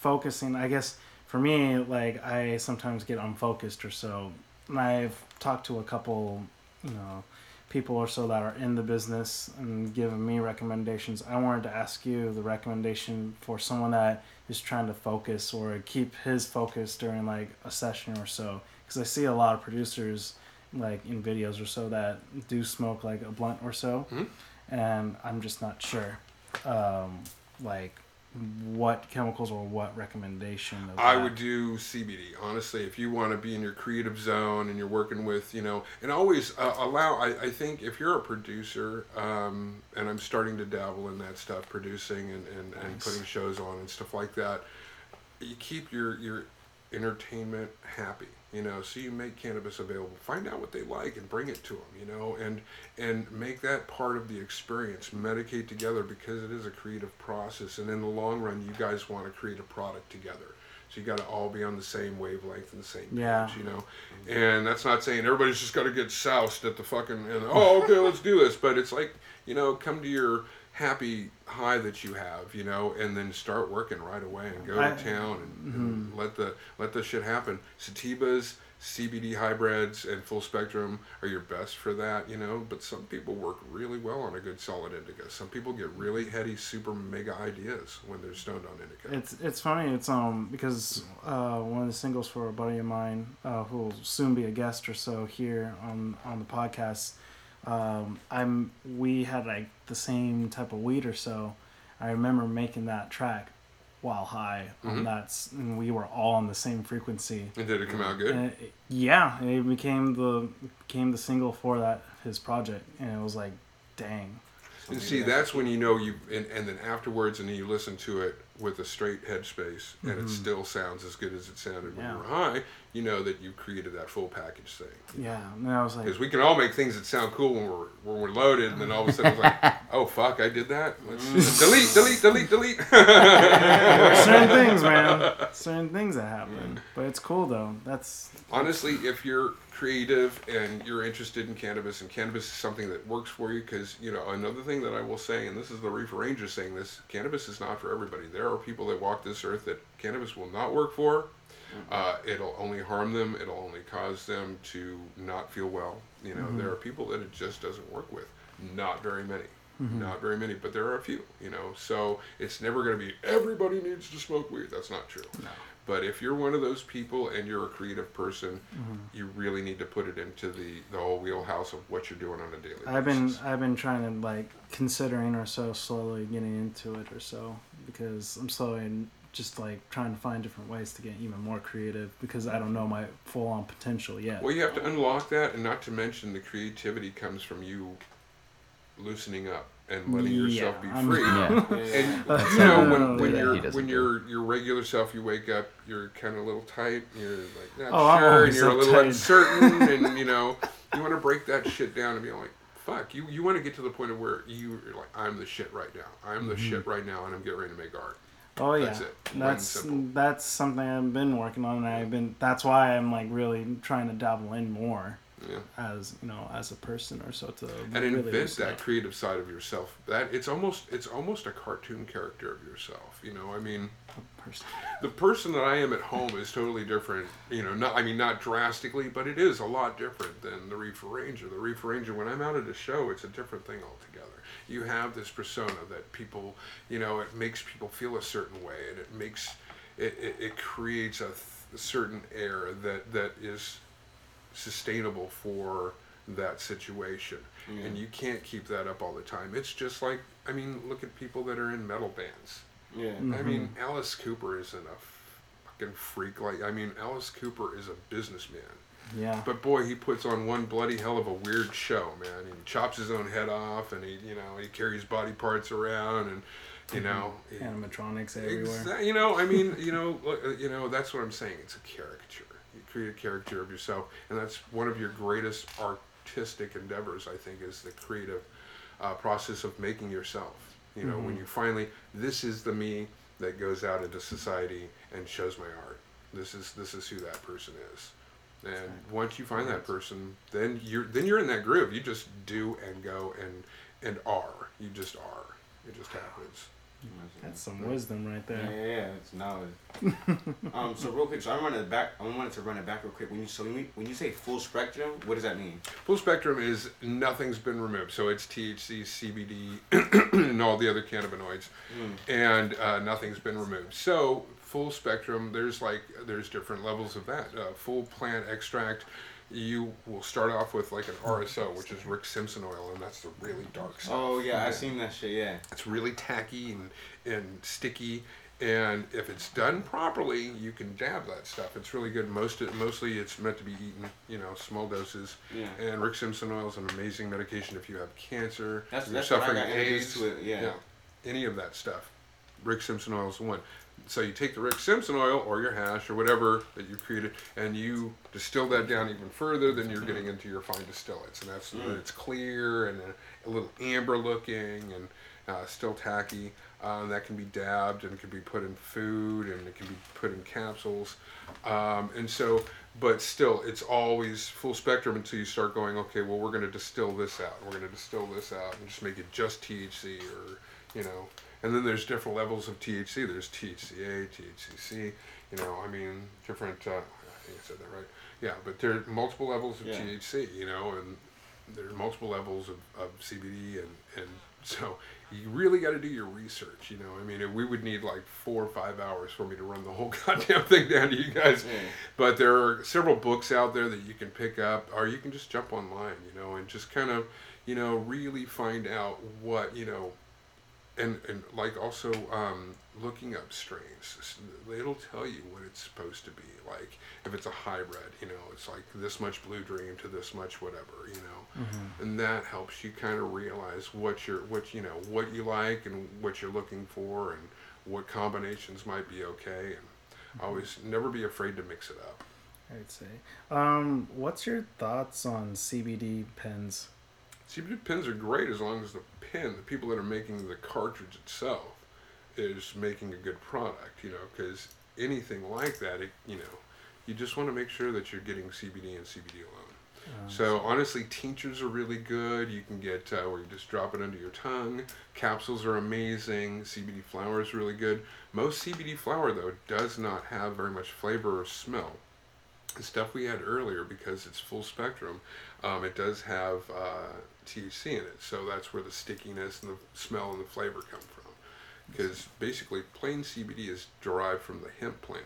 focusing. I guess for me, like I sometimes get unfocused or so. And I've talked to a couple, you know, people or so that are in the business and given me recommendations. I wanted to ask you the recommendation for someone that is trying to focus or keep his focus during like a session or so. Because I see a lot of producers, like in videos or so, that do smoke like a blunt or so, Mhm. And I'm just not sure, um, like what chemicals or what recommendation. Of I that. would do CBD. Honestly, if you want to be in your creative zone and you're working with, you know, and always uh, allow. I, I think if you're a producer, um, and I'm starting to dabble in that stuff, producing and, and, and putting shows on and stuff like that, you keep your your entertainment happy. You know, so you make cannabis available. Find out what they like and bring it to them. You know, and and make that part of the experience. Medicate together because it is a creative process, and in the long run, you guys want to create a product together. So you got to all be on the same wavelength and the same page, Yeah. you know. And that's not saying everybody's just got to get soused at the fucking and oh okay let's do this, but it's like you know come to your happy high that you have, you know, and then start working right away and go I- to town and, and let the let the shit happen. Sativas, CBD hybrids, and full spectrum are your best for that, you know. But some people work really well on a good solid indica. Some people get really heady, super mega ideas when they're stoned on indica. It's it's funny. It's um because uh, one of the singles for a buddy of mine uh, who will soon be a guest or so here on on the podcast. Um, I'm we had like the same type of weed or so. I remember making that track while high Mhm. on that, and we were all on the same frequency. and did it come out good? It, yeah, it became the became the single for that his project, and it was like, dang. And see, that's when you know you, and, and then afterwards, and then you listen to it with a straight headspace, and it Mhm. still sounds as good as it sounded when Yeah. you were high. You know that you created that full package thing. Yeah, and I was like, Because we can all make things that sound cool when we're when we're loaded, and then all of a sudden it's like, oh fuck, I did that. Let's mm. delete, delete, delete, delete. certain things, man. Certain things that happen. But it's cool though. That's Honestly, if you're creative and you're interested in cannabis, and cannabis is something that works for you, because you know another thing that I will say, and this is the Reefer Ranger saying this: cannabis is not for everybody. There are people that walk this earth that cannabis will not work for. Uh, it'll only harm them. It'll only cause them to not feel well. You know, there mm-hmm. are people that it just doesn't work with. Not very many. Mm-hmm. Not very many, but there are a few. You know, so it's never going to be everybody needs to smoke weed. That's not true. No. But if you're one of those people and you're a creative person, mm-hmm. you really need to put it into the, the whole wheelhouse of what you're doing on a daily I've been. I've been trying to like considering or so slowly getting into it or so because I'm slowly just like trying to find different ways to get even more creative because I don't know my full on potential yet. Well, you have to unlock that, and not to mention the creativity comes from you loosening up and letting yourself Yeah, be I'm- free. Yeah. And you know when, when Yeah, you're when you're your regular self, you wake up, you're kind of a little tight. You're like not Oh, sure, and you're a little tight. uncertain, and you know you want to break that shit down and be like, fuck. You you want to get to the point of where you, you're like, I'm the shit right now. I'm the Mm-hmm. shit right now, and I'm getting ready to make art. Oh yeah, That's. That's that's something I've been working on, and I've been that's why I'm like really trying to dabble in more Yeah. as you know as a person or so to and really invent that up. creative side of yourself. That it's almost it's almost a cartoon character of yourself. You know, I mean, person. the person that I am at home is totally different. You know, not I mean not drastically, but it is a lot different than the Reefer Ranger. The Reefer Ranger, when I'm out at a show, it's a different thing altogether. You have this persona that people, you know, it makes people feel a certain way, and it makes it it, it creates a, th- a certain air that that is sustainable for that situation. Mm-hmm. And you can't keep that up all the time. It's just like I mean, look at people that are in metal bands. Yeah. Mm-hmm. I mean, Alice Cooper isn't a fucking freak. Like, I mean, Alice Cooper is a businessman. Yeah. But boy, he puts on one bloody hell of a weird show, man. He chops his own head off, and he, you know, he carries body parts around, and You know, Animatronics everywhere. Exa- you know, I mean, you know, uh, you know, that's what I'm saying. It's a caricature. You create a caricature of yourself, and that's one of your greatest artistic endeavors. I think is the creative uh, process of making yourself. You know, when you finally, this is the me that goes out into society and shows my art. This is this is who that person is. And once you find that person, then you're then you're in that groove. You just do and go and and are. You just are. It just happens. That's some wisdom right there. yeah, yeah, it's knowledge. um, so real quick, so I'm running it back. I wanted to run it back real quick. When you so when you, when you say full spectrum, what does that mean? Full spectrum is nothing's been removed, so it's THC, CBD, and all the other cannabinoids, and uh, nothing's been removed. So full spectrum, there's like there's different levels of that. Uh, full plant extract, you will start off with like an RSO, which is Rick Simpson oil, and that's the really dark stuff. Oh yeah, I've seen that shit. Yeah. It's really tacky and, and sticky. And if it's done properly, you can dab that stuff. It's really good. Most mostly it's meant to be eaten, you know, small doses. Yeah. And Rick Simpson oil is an amazing medication if you have cancer, That's- you're that's suffering AIDS, to it, yeah. any of that stuff. Rick Simpson oil is the one. So you take the Rick Simpson oil or your hash or whatever that you created, and you distill that down even further. Then you're getting into your fine distillates, and that's Mm. it's clear and a, a little amber looking and uh, still tacky. Um, that can be dabbed and can be put in food and it can be put in capsules. Um, and so, but still, it's always full spectrum until you start going, okay, well, we're going to distill this out. We're going to distill this out and just make it just THC or, you know. And then there's different levels of THC. There's THCA, THCC, you know, I mean, different, uh, I think I said that right. Yeah, but there are multiple levels of Yeah. THC, you know, and there's multiple levels of, of CBD and, and so you really got to do your research, you know. I mean, we would need like four or five hours for me to run the whole goddamn thing down to you guys. Yeah. But there are several books out there that you can pick up, or you can just jump online, you know, and just kind of, you know, really find out what, you know, and, and like also um, looking up strains. It'll tell you what it's supposed to be. Like if it's a hybrid, you know, it's like this much blue dream to this much whatever, you know, and that helps you kind of realize what you're, what you know, what you like and what you're looking for, and what combinations might be okay. And always never be afraid to mix it up. I'd say. Um, what's your thoughts on CBD pens? CBD pins are great as long as the pin, the people that are making the cartridge itself, is making a good product. You know, because anything like that, it, you know, you just want to make sure that you're getting CBD and CBD alone. Um, So honestly, tinctures are really good. You can get uh, where you just drop it under your tongue. Capsules are amazing. CBD flower is really good. Most CBD flower though does not have very much flavor or smell. The stuff we had earlier, because it's full spectrum, um, it does have uh, THC in it. So that's where the stickiness and the smell and the flavor come from. Because basically, plain CBD is derived from the hemp plant,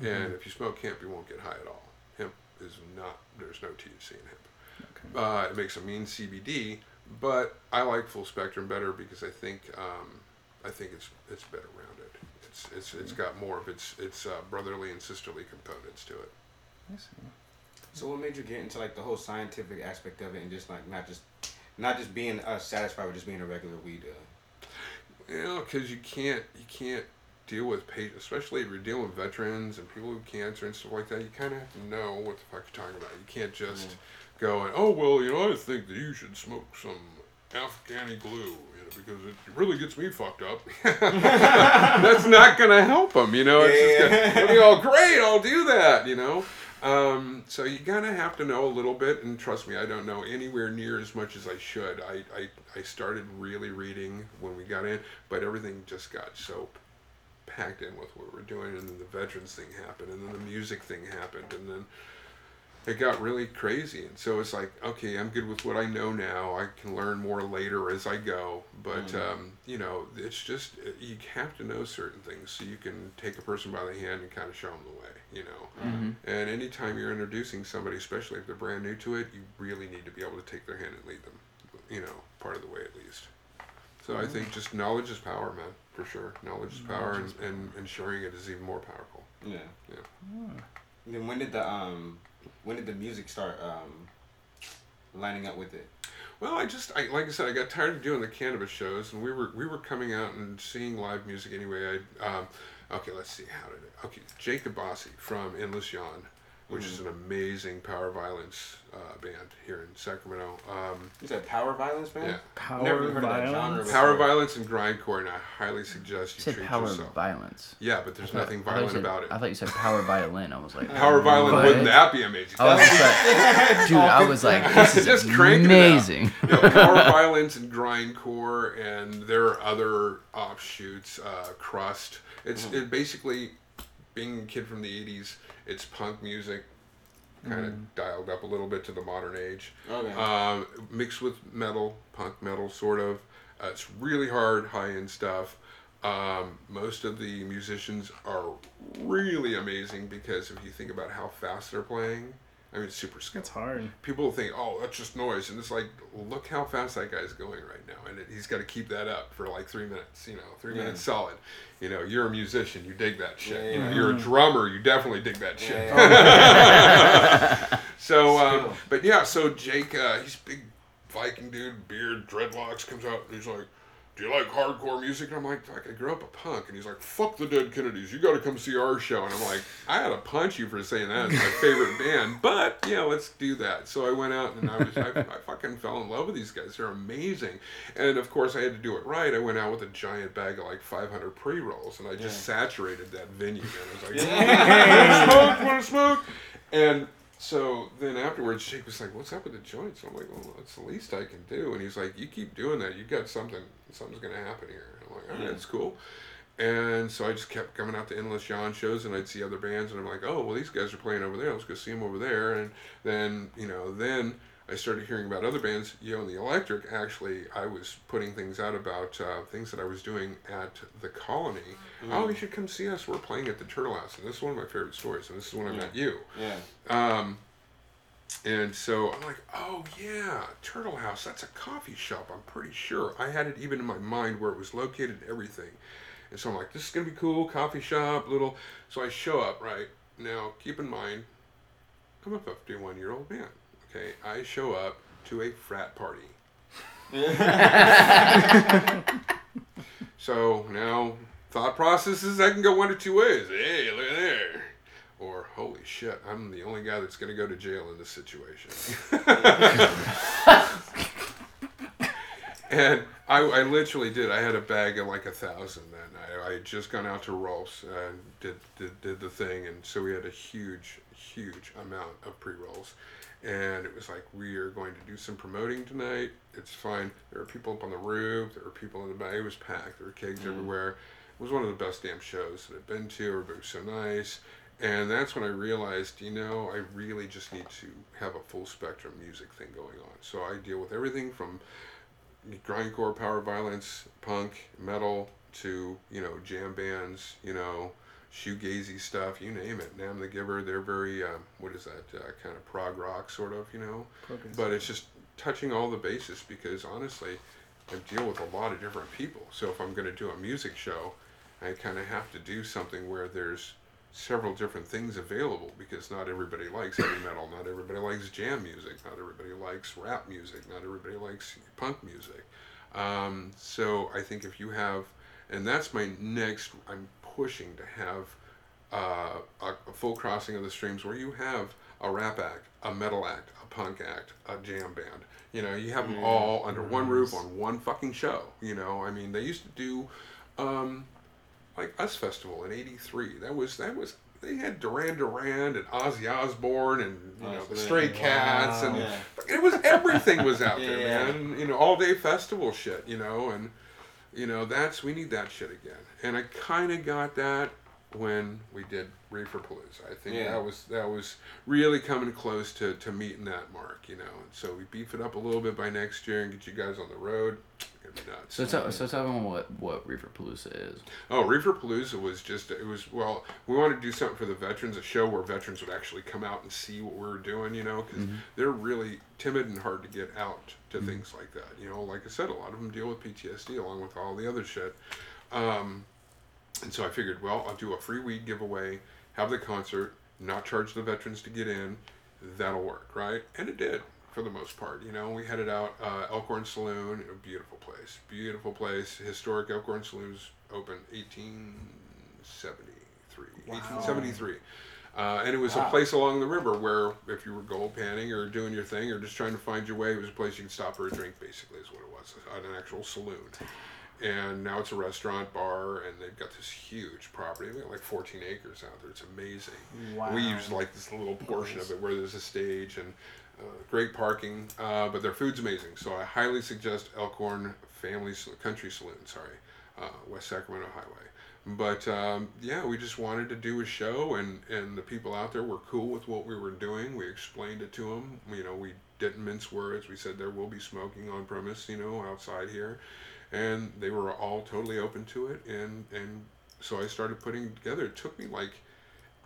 and if you smoke hemp, you won't get high at all. Hemp is not. There's no THC in hemp. Okay. Uh, it makes a mean CBD, but I like full spectrum better because I think um, I think it's it's better rounded. It's it's it's got more of its its uh, brotherly and sisterly components to it. I see. So what made you get into like the whole scientific aspect of it and just like not just not just being uh, satisfied with just being a regular weed dealer? You know, because you can't you can't deal with patients, especially if you're dealing with veterans and people with cancer and stuff like that. You kind of have to know what the fuck you're talking about. You can't just go and oh well, you know, I think that you should smoke some Afghani glue, you know, because it really gets me fucked up. That's not gonna help them, you know. It's just Yeah. gonna, it'll be all great. I'll do that, you know. Um, so you gotta have to know a little bit, and trust me, I don't know anywhere near as much as I should. I, I, I started really reading when we got in, but everything just got so packed in with what we're doing, and then the veterans thing happened, and then the music thing happened, and then it got really crazy. And so it's like, okay, I'm good with what I know now. I can learn more later as I go. But um, you know, it's just you have to know certain things so you can take a person by the hand and kind of show them the way. You know. And anytime you're introducing somebody, especially if they're brand new to it, you really need to be able to take their hand and lead them. You know, part of the way at least. So I think just knowledge is power, man, for sure. Knowledge is power, and, and, and sharing it is even more powerful. Yeah. Yeah. And then when did the um when did the music start um lining up with it? Well, I just, I, like I said, I got tired of doing the cannabis shows, and we were we were coming out and seeing live music anyway. I, um, okay, let's see, how did it? Okay, Jacob Bossi from Endless Yawn, which is an amazing power violence uh, band here in Sacramento. Um, You said power violence, man? yeah, Power Never even heard of that genre violence. before. power violence and grindcore, and I highly suggest You you said treat power yourself. violence. Yeah, but there's thought- nothing I thought you violent said- about it. I thought you said power violin. I was like, Power violin. What? wouldn't that be amazing? I was just like, dude, I was like, this is Just cranking it out. amazing. you know, power violence and grindcore, and there are other offshoots. Uh, crust. It's it basically being a kid from the '80s. It's punk music, kind of dialed up a little bit to the modern age, Okay. um, mixed with metal, punk metal, sort of. Uh, it's really hard, high end stuff. Um, most of the musicians are really amazing because if you think about how fast they're playing, I mean, it's super skilled It's hard. people think, oh, that's just noise, and it's like, look how fast that guy's going right now, and it, he's got to keep that up for like three minutes, you know, three Yeah. minutes solid. You know, you're a musician, you dig that shit. Yeah, You know, yeah. you're a drummer, you definitely dig that shit. Yeah, so, um, but yeah, so Jake, uh, he's a big Viking dude, beard, dreadlocks, comes out, and he's like. Do you like hardcore music? And I'm like, fuck, I grew up a punk. And he's like, fuck the Dead Kennedys. You got to come see our show. And I'm like, I had to punch you for saying that. It's my favorite band. But, yeah, let's do that. So I went out and I was, I, I fucking fell in love with these guys. They're amazing. And of course, I had to do it right. I went out with a giant bag of like 500 pre rolls and I just saturated that venue. And I was like, want to smoke? Want to smoke? And so then afterwards, Jake was like, "What's up with the joints?" I'm like, "Well, that's the least I can do." And he's like, "You keep doing that, you got something. Something's gonna happen here." I'm like, "All right, that's cool." And so I just kept coming out to endless yawn shows, and I'd see other bands, and I'm like, "Oh, well, these guys are playing over there. Let's go see them over there." And then you know, then I started hearing about other bands. Yo and the Electric. Actually, I was putting things out about uh, things that I was doing at the Colony. Oh, you should come see us. We're playing at the Turtle House, and this is one of my favorite stories. And this is when I met you. yeah. Um, and so I'm like, oh yeah, Turtle House. That's a coffee shop. I'm pretty sure. I had it even in my mind where it was located, and everything. And so I'm like, this is gonna be cool. Coffee shop, little. So I show up right now. Keep in mind, I'm a 51 year old man. Okay, I show up to a frat party. So now thought processes I can go one of two ways. Hey, look at there. Or holy shit, I'm the only guy that's gonna go to jail in this situation. and I, I literally did. I had a bag of like a thousand that night. I had just gone out to Rolf's and did, did did the thing, and so we had a huge, huge amount of pre rolls. And it was like we are going to do some promoting tonight. It's fine. There are people up on the roof. There were people in the back. It was packed. There were kegs mm-hmm. everywhere. It was one of the best damn shows that I've been to. Everybody was so nice. And that's when I realized, you know, I really just need to have a full spectrum music thing going on. So I deal with everything from grindcore, power violence, punk, metal, to you know jam bands, you know, shoegazy stuff, you name it. Nom the Giver, they're very um, what is that uh, kind of prog rock sort of, you know. Progressive. But it's just touching all the bases because honestly, I deal with a lot of different people. So if I'm going to do a music show, I kind of have to do something where there's several different things available because not everybody likes heavy metal, not everybody likes jam music, not everybody likes rap music, not everybody likes punk music. Um, so I think if you have, and that's my next, I'm pushing to have uh, a, full crossing of the streams where you have a rap act, a metal act, a punk act, a jam band. You know, you have them all under one roof on one fucking show. You know, I mean, they used to do, um, like Us Festival in '83. That was that was they had Duran Duran and Ozzy Osbourne and you know the Stray Cats and Yeah. it was everything was out there, Yeah. man. You know, all day festival shit. You know, and you know that's we need that shit again. And I kind of got that when we did Reefer Palooza. I think Yeah. that was that was really coming close to, to meeting that mark. You know, and so we beef it up a little bit by next year and get you guys on the road. It's gonna be nuts. So tell, so tell them what what Reefer Palooza is. Oh, Reefer Palooza was just it was well, we wanted to do something for the veterans, a show where veterans would actually come out and see what we were doing, you know, because they're really timid and hard to get out to things like that. You know, like I said, a lot of them deal with PTSD along with all the other shit. Um, and so I figured, well, I'll do a free weed giveaway, have the concert, not charge the veterans to get in. That'll work, right? And it did. for the most part. You know, we headed out uh, Elkhorn Saloon, a beautiful place, beautiful place. Historic Elkhorn Saloon's open 1873, 1873. Uh, and it was a place along the river where, if you were gold panning or doing your thing or just trying to find your way, it was a place you could stop for a drink. Basically, is what it was, an actual saloon. And now it's a restaurant bar, and they've got this huge property. They got like 14 acres out there. It's amazing. Wow. We use like this little portion of it where there's a stage and uh, great parking, uh, but their food's amazing. So I highly suggest Elkhorn Family Country Saloon. Sorry, uh, West Sacramento Highway. But um, yeah, we just wanted to do a show, and and the people out there were cool with what we were doing. We explained it to them. You know, we didn't mince words. We said there will be smoking on premise. You know, outside here, and they were all totally open to it. And and so I started putting together. It took me like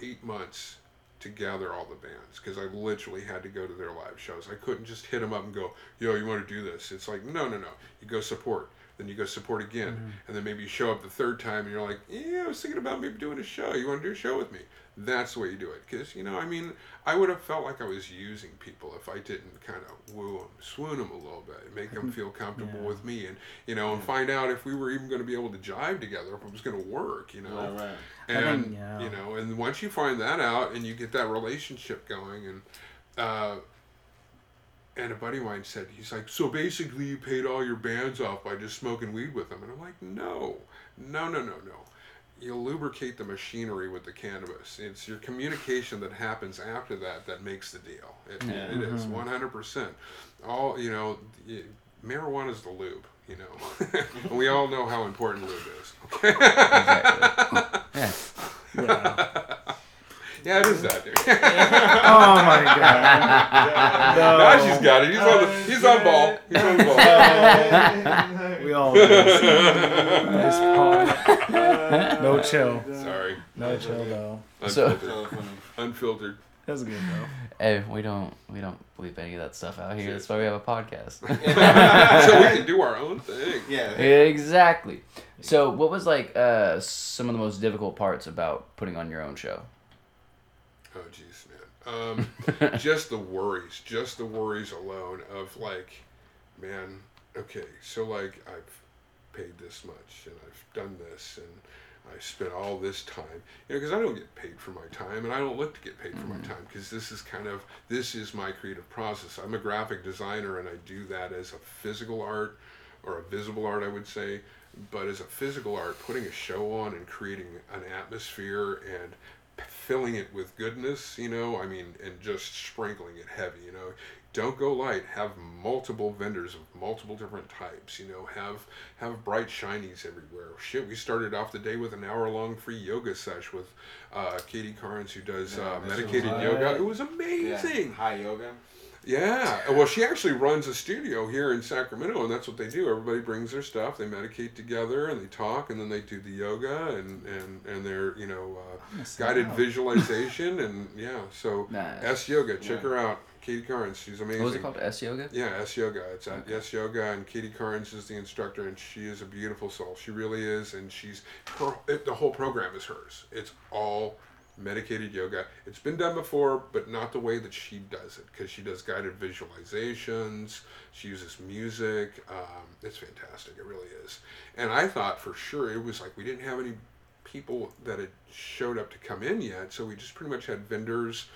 eight months to gather all the bands because I literally had to go to their live shows. I couldn't just hit them up and go, "Yo, you want to do this?" It's like, no, no, no. You go support, then you go support again, mm-hmm. and then maybe you show up the third time and you're like, "Yeah, I was thinking about maybe doing a show. You want to do a show with me?" That's the way you do it because you know, I mean, I would have felt like I was using people if I didn't kind of woo them, swoon them a little bit, make them feel comfortable Yeah. with me, and you know, and find out if we were even going to be able to jive together, if it was going to work, you know. Right, right. I And think, yeah. you know, and once you find that out and you get that relationship going, and uh, and a buddy of mine said he's like, so basically you paid all your bands off by just smoking weed with them, and I'm like, no, no, no, no, no. You lubricate the machinery with the cannabis. It's your communication that happens after that that makes the deal. It, Yeah. it is mm-hmm. 100%. All you know, marijuana is the lube. You know, and we all know how important lube is. Okay. Yeah. Yeah. Yeah, it is that, dude. oh my god. No. now she's got it. He's on, the, he's on ball. He's on ball. We all do this. This pod. No chill. Sorry. No chill though. So- Unfiltered. So funny. Unfiltered. That's good though. Hey, we don't we don't believe any of that stuff out here. That's why we have a podcast. so we can do our own thing. Yeah. exactly. So, what was like uh, some of the most difficult parts about putting on your own show? Oh, jeez, man. Um, just the worries, just the worries alone of like, man, okay, so like I've paid this much and I've done this and I spent all this time, you know, because I don't get paid for my time and I don't look to get paid for my time because this is kind of this is my creative process. I'm a graphic designer and I do that as a physical art or a visible art, I would say. But as a physical art, putting a show on and creating an atmosphere and filling it with goodness, you know, I mean, and just sprinkling it heavy, you know. Don't go light. Have multiple vendors of multiple different types, you know. Have have bright shinies everywhere. Shit, we started off the day with an hour long free yoga sesh with uh, Katie Carnes, who does Yeah, uh, medicated yoga. It was Yeah. amazing. High yoga. Yeah. Well, she actually runs a studio here in Sacramento, and that's what they do. Everybody brings their stuff, they medicate together, and they talk, and then they do the yoga and and and their you know uh, guided visualization, and yeah. So Nice. S Yoga, check Yeah. her out, Katie Carnes. She's amazing. What was it called? S yoga. Yeah, S Yoga. It's at S Yoga, and Katie Carnes is the instructor, and she is a beautiful soul. She really is, and she's her. It, the whole program is hers. It's all medicated yoga. It's been done before, but not the way that she does it, because she does guided visualizations. She uses music. Um, it's fantastic. It really is. And I thought for sure it was like we didn't have any people that had showed up to come in yet, so we just pretty much had vendors,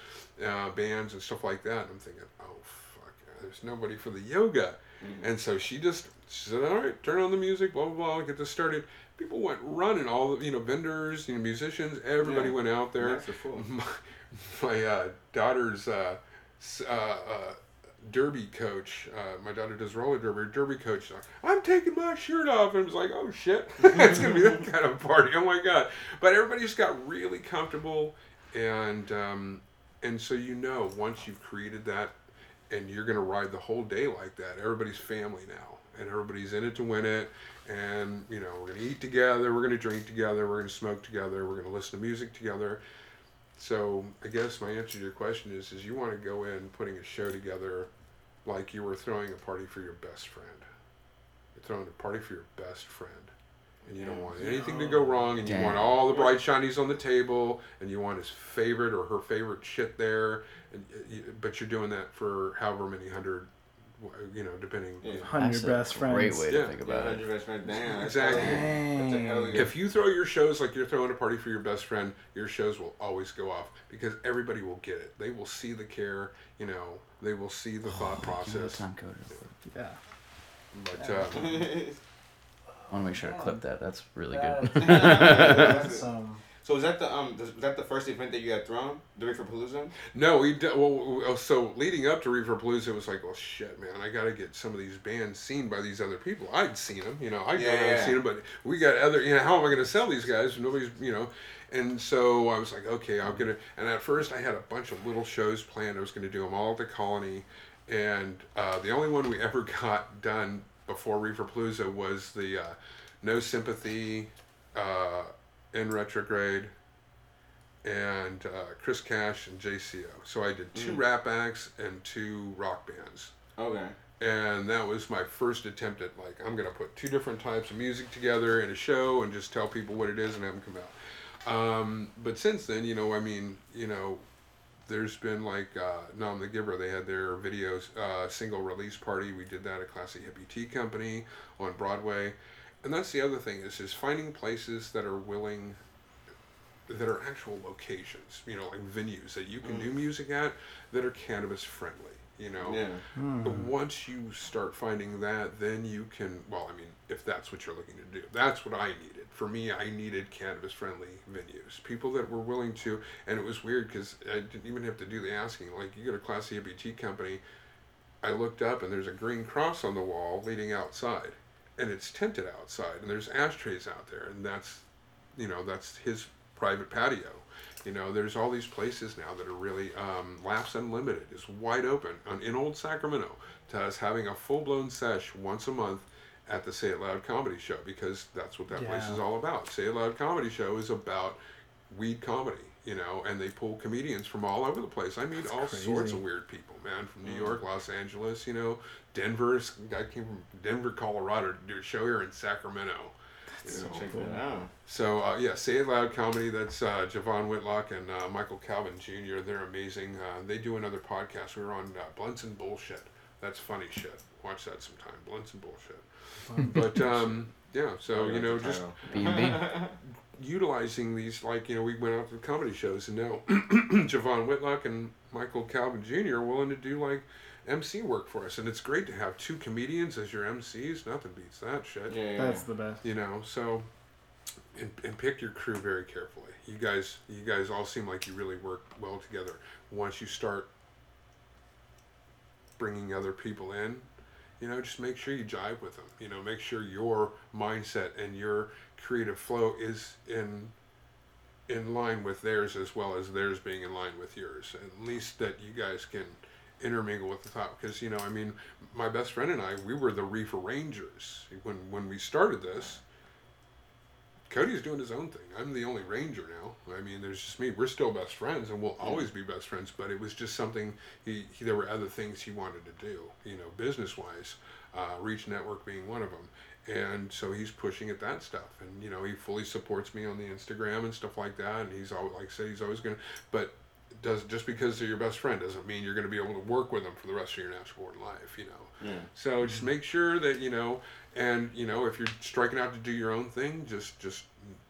uh, bands, and stuff like that. And I'm thinking, oh fuck, there's nobody for the yoga. And so she just she said, all right, turn on the music, blah blah blah, get this started. People went running, all the you know vendors, you know musicians, everybody Yeah. went out there. That's a fool. My, my uh, daughter's uh, uh, uh, derby coach, uh, my daughter does roller derby. Derby coach, I'm taking my shirt off, and I was like, oh shit, it's gonna be that kind of party. Oh my god! But everybody just got really comfortable, and um, and so you know once you've created that, and you're gonna ride the whole day like that. Everybody's family now, and everybody's in it to win it. And you know we're gonna eat together, we're gonna drink together, we're gonna smoke together, we're gonna listen to music together. So I guess my answer to your question is: is you want to go in putting a show together, like you were throwing a party for your best friend. You're throwing a party for your best friend, And you don't want anything to go wrong, and you want all the bright shinies on the table, and you want his favorite or her favorite shit there, and but you're doing that for however many hundred, you know, depending. Yeah. Hundred That's a best friends. Great way to Yeah. think Yeah, about it. hundred best friends. Damn. Exactly. hell yeah. That's a hell yeah. If you throw your shows like you're throwing a party for your best friend, your shows will always go off because everybody will get it. They will see the care, you know, they will see the thought Give me the process. time code. Yeah. But uh, I want to make sure to clip that. That's really That- good. That's um. So is that the um was that the first event that you had thrown, the Reefer Palooza? no, we d- well, well, so leading up to Reefer Palooza, it was like, well, shit, man, I got to get some of these bands seen by these other people. I'd seen them, you know, I'd Yeah, gone and yeah. seen them, but we got other, you know, how am I going to sell these guys? Nobody's, you know. And so I was like, okay, I'm gonna. And at first, I had a bunch of little shows planned. I was gonna do them all at the Colony, and uh, the only one we ever got done before Reefer Palooza was the uh, No Sympathy, uh, in Retrograde, and uh, Chris Cash and JCO. So I did two Mm. rap acts and two rock bands Okay. and that was my first attempt at like I'm gonna put two different types of music together in a show and just tell people what it is and have them come out. Um, but since then, you know, I mean, you know, there's been like uh, Nom the Giver. They had their videos uh, single release party. We did that at Classy Hippie Tea Company on Broadway, and that's the other thing is is finding places that are willing that are actual locations, you know, like venues that you can do mm. music at that are cannabis friendly, you know. Yeah. Hmm. But once you start finding that, then you can. Well, I mean, if that's what you're looking to do, that's what I needed. For me, I needed cannabis-friendly venues, people that were willing to. And it was weird because I didn't even have to do the asking. Like, you go to Classy Hippie Tea company, I looked up and there's a green cross on the wall leading outside, and it's tinted outside, and there's ashtrays out there, and that's, you know, that's his private patio. You know, there's all these places now that are really um, Laughs Unlimited is wide open on, in Old Sacramento to us having a full blown sesh once a month at the Say It Loud Comedy Show because that's what that place is all about. Say It Loud Comedy Show is about weed comedy, you know, and they pull comedians from all over the place. I meet all sorts of weird people, man, from New York, Los Angeles, you know, Denver. Some guy came from Denver, Colorado to do a show here in Sacramento. You know, Check that out. so uh, yeah, Say It Loud comedy. That's uh, Javon Whitlock and uh, Michael Calvin Jr. They're amazing. Uh, they do another podcast. We were on uh, Blunts and Bullshit. That's funny shit. Watch that sometime. Blunts and Bullshit. but um, yeah, so you know, just B and B. utilizing these, like you know, we went out to comedy shows, and now Javon Whitlock and Michael Calvin Jr. are willing to do like MC work for us, and it's great to have two comedians as your MCs. Nothing beats that shit Yeah, yeah. That's the best. you know so and, and pick your crew very carefully you guys you guys all seem like you really work well together once you start bringing other people in you know just make sure you jive with them you know make sure your mindset and your creative flow is in in line with theirs as well as theirs being in line with yours. At least that you guys can intermingle with the thought because you know i mean my best friend and i we were the reefer rangers when when we started this. Cody's doing his own thing. I'm the only ranger now. I mean there's just me. We're still best friends and we'll always be best friends but it was just something he, he there were other things he wanted to do you know business wise uh, reach network being one of them and so he's pushing at that stuff. And you know he fully supports me on the instagram and stuff like that. And he's always like i said he's always gonna but does just because they're your best friend doesn't mean you're going to be able to work with them for the rest of your natural born life you know? Yeah. so just make sure that you know and you know if you're striking out to do your own thing just just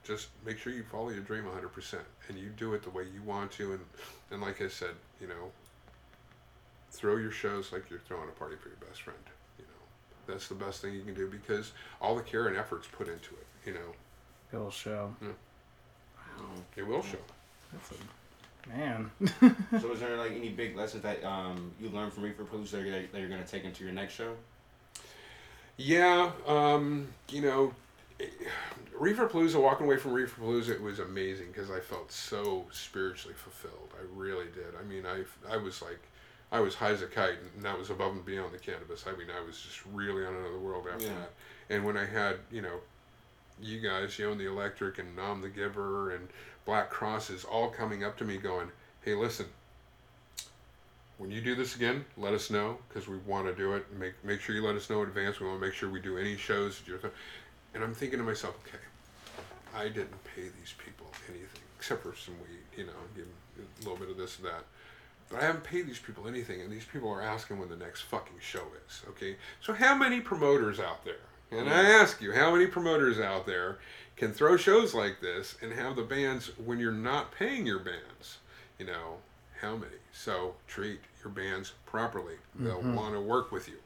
just make sure you follow your dream 100% and you do it the way you want to. And and like i said you know throw your shows like you're throwing a party for your best friend that's the best thing you can do because all the care and efforts put into it you know It'll show. it will show That's a, man. so is there like any big lessons that um you learned from Reefer Palooza that you're, that you're gonna take into your next show? Yeah, um, you know, Reefer Palooza, walking away from Reefer Palooza, it was amazing because I felt so spiritually fulfilled. I really did. I mean, I, I was like, I was high as a kite, and that was above and beyond the cannabis. I mean, I was just really on another world after Yeah. that. And when I had, you know, you guys, Yo and the Electric and Nom the Giver and Black Crosses all coming up to me going, hey, listen, when you do this again, let us know because we want to do it. Make make sure you let us know in advance. We want to make sure we do any shows. that you're and I'm thinking to myself, okay, I didn't pay these people anything except for some weed, you know, give 'em a little bit of this and that. But I haven't paid these people anything, and these people are asking when the next fucking show is. Okay, so how many promoters out there? And I mm. ask you, how many promoters out there can throw shows like this and have the bands when you're not paying your bands? You know, how many? So treat your bands properly. They'll mm-hmm. want to work with you.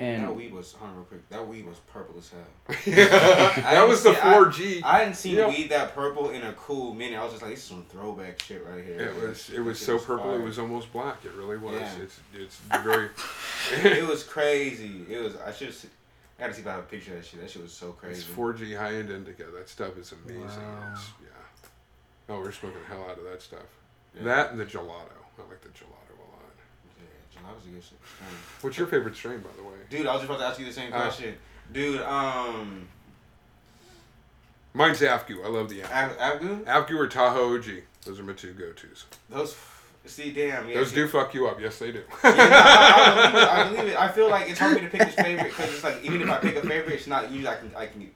That weed was, hold on real quick. That weed was purple as hell. that was the 4G. I hadn't seen Yeah. weed that purple in a cool minute. I was just like, this is some throwback shit right here. It was it was This so shit purple it was almost black. It really was. Yeah. It's it's very it was crazy. It was. I should. I gotta see if I have a picture of that shit. That shit was so crazy. it's 4G high end indica. That stuff is amazing. Wow. It's, yeah. Oh, we're smoking the hell out of that stuff. Yeah. That and the gelato. I like the gelato a lot. Yeah, gelato's a good shit. Um, What's your favorite strain, by the way? Dude, I was just about to ask you the same Uh. question. Dude, um, Mine's Afgoo. I love the Afgoo. Afgoo or Tahoe OG. Those are my two go tos. those. See, damn. Yeah, Those do fuck you up. Yes, they do. Yeah, I, I, believe it, I believe it. I feel like it's hard for me to pick his favorite because it's like even if I pick a favorite, it's not usually I can I can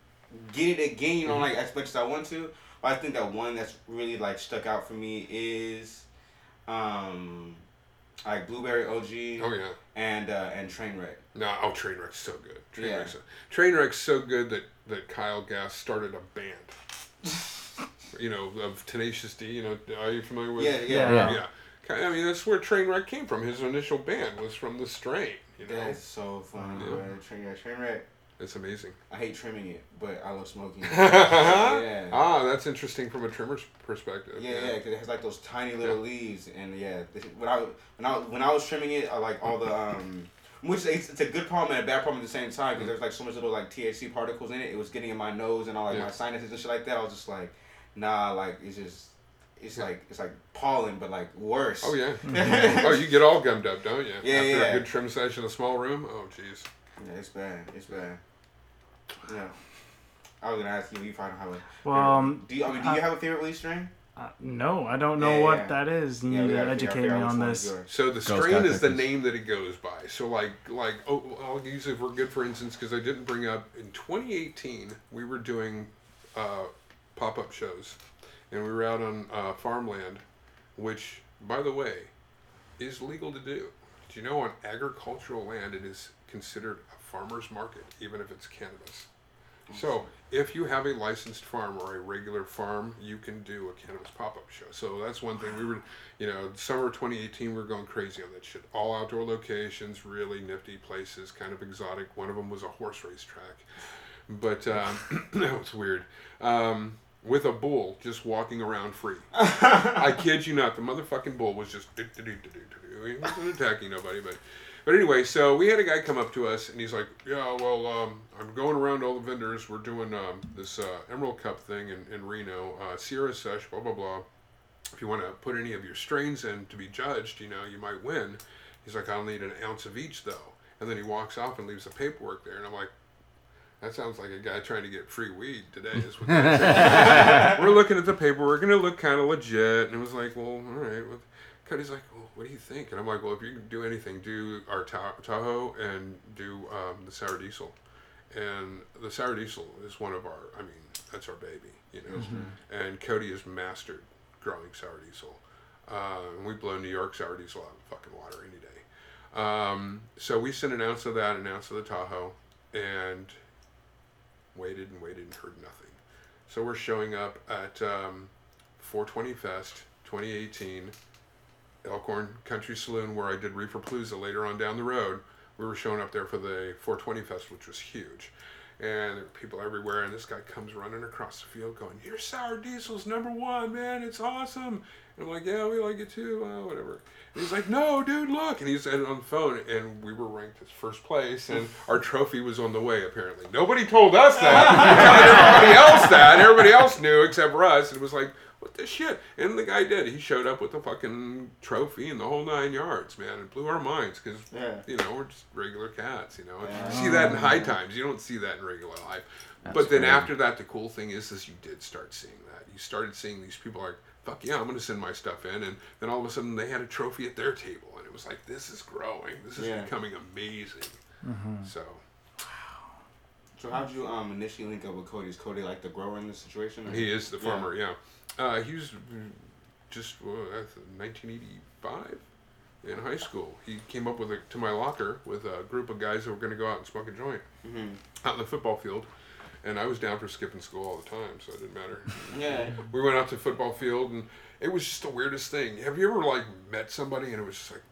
get it again. You know, like as much as I want to. But I think that one that's really like stuck out for me is, um, like Blueberry OG oh yeah. and uh, and Trainwreck. No, oh Trainwreck's so good. Trainwreck's Yeah. so, Trainwreck's so good that that Kyle Gass started a band. you know, of Tenacious D. You know, are you familiar with? Yeah, yeah. Yeah. yeah. I mean, that's where Trainwreck came from. His initial band was from the Strain. You know, That's so funny, Yeah. bro. Trainwreck, Trainwreck. It's amazing. I hate trimming it, but I love smoking. it. yeah. Ah, that's interesting from a trimmer's perspective. Yeah, yeah, because it has like those tiny little leaves, and yeah, this, when I when I when I was trimming it, I like all the um, which it's, it's a good problem and a bad problem at the same time because there's like so much little like THC particles in it. It was getting in my nose and all like Yeah. my sinuses and shit like that. I was just like, nah, like it's just it's like it's like pollen, but like worse. Oh yeah. oh, you get all gummed up, don't you? Yeah, After yeah. a good trim session in a small room. Oh, jeez. Yeah, it's bad. It's bad. Yeah. I was gonna ask you. You probably don't have a. Well, um, do you? I mean, do you have a favorite leaf strain? uh, no, I don't know Yeah, what yeah. that is. You Yeah, need we to educate figure me on this. So the Girl strain Scout is the name that it goes by. So like like oh, I'll use it for good for instance because I didn't bring up in 2018 we were doing uh, pop up shows, and we were out on uh, farmland, which by the way, is legal to do. Do you know on agricultural land it is considered a farmer's market even if it's cannabis. So, if you have a licensed farm or a regular farm, you can do a cannabis pop up show. So, that's one thing. We were, you know, summer 2018, we were going crazy on that shit. All outdoor locations, really nifty places, kind of exotic. One of them was a horse race track. But um, that was weird. Um, with a bull just walking around free. I kid you not, the motherfucking bull was just. attacking nobody, but. But anyway, so we had a guy come up to us and he's like, "Yeah, well, um, I'm going around all the vendors. We're doing um, this uh, Emerald Cup thing in, in Reno, uh, Sierra Sesh, blah blah blah. If you want to put any of your strains in to be judged, you know, you might win." He's like, "I'll need an ounce of each though." And then he walks off and leaves the paperwork there, and I'm like, "That sounds like a guy trying to get free weed today." Is what. We're looking at the paperwork and it looked kind of legit, and it was like, "Well, all right." Well, Cody's like, what do you think? And I'm like, well, if you can do anything, do our Ta- Tahoe and do um, the sour diesel. And the sour diesel is one of our, I mean, that's our baby, you know. And Cody has mastered growing sour diesel. Uh, and we blow New York sour diesel out of fucking water any day. Um, so we sent an ounce of that, an ounce of the Tahoe, and waited and waited and heard nothing. So we're showing up at um, 420 Fest 2018. Elkhorn Country Saloon where I did Reefer Palooza later on down the road. We were showing up there for the 420 Fest, which was huge. And there were people everywhere, and this guy comes running across the field going, Your sour diesel's number one, man, it's awesome. And I'm like, Yeah, we like it too, uh, whatever. And he's like, No, dude, look. And he's on the phone, and we were ranked as first place, and our trophy was on the way, apparently. Nobody told us that. everybody else that. Everybody else knew except for us. And it was like, what the shit? And the guy did. He showed up with the fucking trophy and the whole nine yards, man. It blew our minds because, Yeah. you know, we're just regular cats, you know. Yeah. You see that in high times. You don't see that in regular life. That's but then crazy. after that, the cool thing is, is you did start seeing that. You started seeing these people like, fuck yeah, I'm going to send my stuff in. And then all of a sudden they had a trophy at their table. And it was like, this is growing. This is Yeah. becoming amazing. So, So how'd you um initially link up with Cody? Is Cody like the grower in this situation? or- He is the Yeah. farmer, yeah. Uh, he was just uh, 1985 in high school. He came up with a, to my locker with a group of guys that were going to go out and smoke a joint Mhm. out in the football field. And I was down for skipping school all the time, so it didn't matter. Yeah. we went out to the football field, and it was just the weirdest thing. Have you ever like met somebody and it was just like,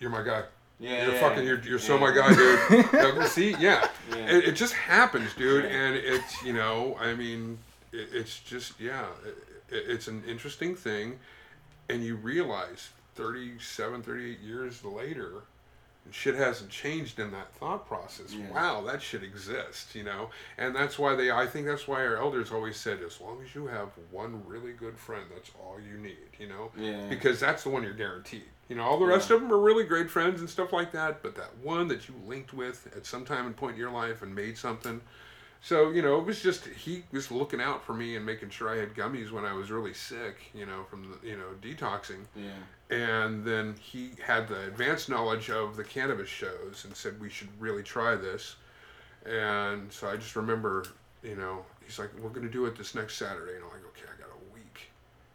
"You're my guy. Yeah. You're yeah. fucking. You're, you're so my guy, dude." Yeah, See, yeah. Yeah. It, it just happens, dude, and it's you know, I mean, it, it's just yeah, it, it's an interesting thing, and you realize 37, 38 years later, shit hasn't changed in that thought process. Yeah. Wow, that shit exists, you know, and that's why they. I think that's why our elders always said, as long as you have one really good friend, that's all you need, you know, Yeah. because that's the one you're guaranteed. You know, all the rest of them are really great friends and stuff like that, but that one that you linked with at some time and point in your life and made something. So, you know, it was just, he was looking out for me and making sure I had gummies when I was really sick, you know, from the, you know, detoxing. Yeah. And then he had the advanced knowledge of the cannabis shows and said we should really try this. And so I just remember, you know, he's like, we're going to do it this next Saturday. And I'm like, okay, I got a week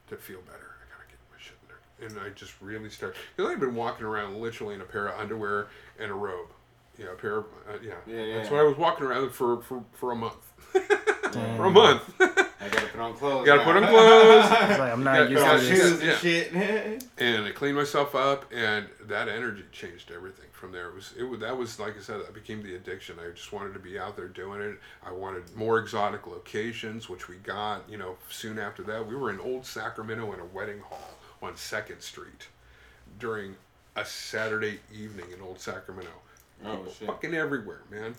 to feel better. I got to get my shit in there. And I just really started, because I'd been walking around literally in a pair of underwear and a robe. You know, a pair of, uh, yeah. Yeah, yeah. That's what I was walking around for, for, for a month. for a month. I gotta put on clothes. Gotta now. put on clothes. Like I'm not used to this. shoes and shit. and I cleaned myself up, and that energy changed everything from there. It was it was, that was like I said, that became the addiction. I just wanted to be out there doing it. I wanted more exotic locations, which we got. You know, soon after that, we were in Old Sacramento in a wedding hall on Second Street during a Saturday evening in Old Sacramento. Oh, shit. fucking everywhere, man.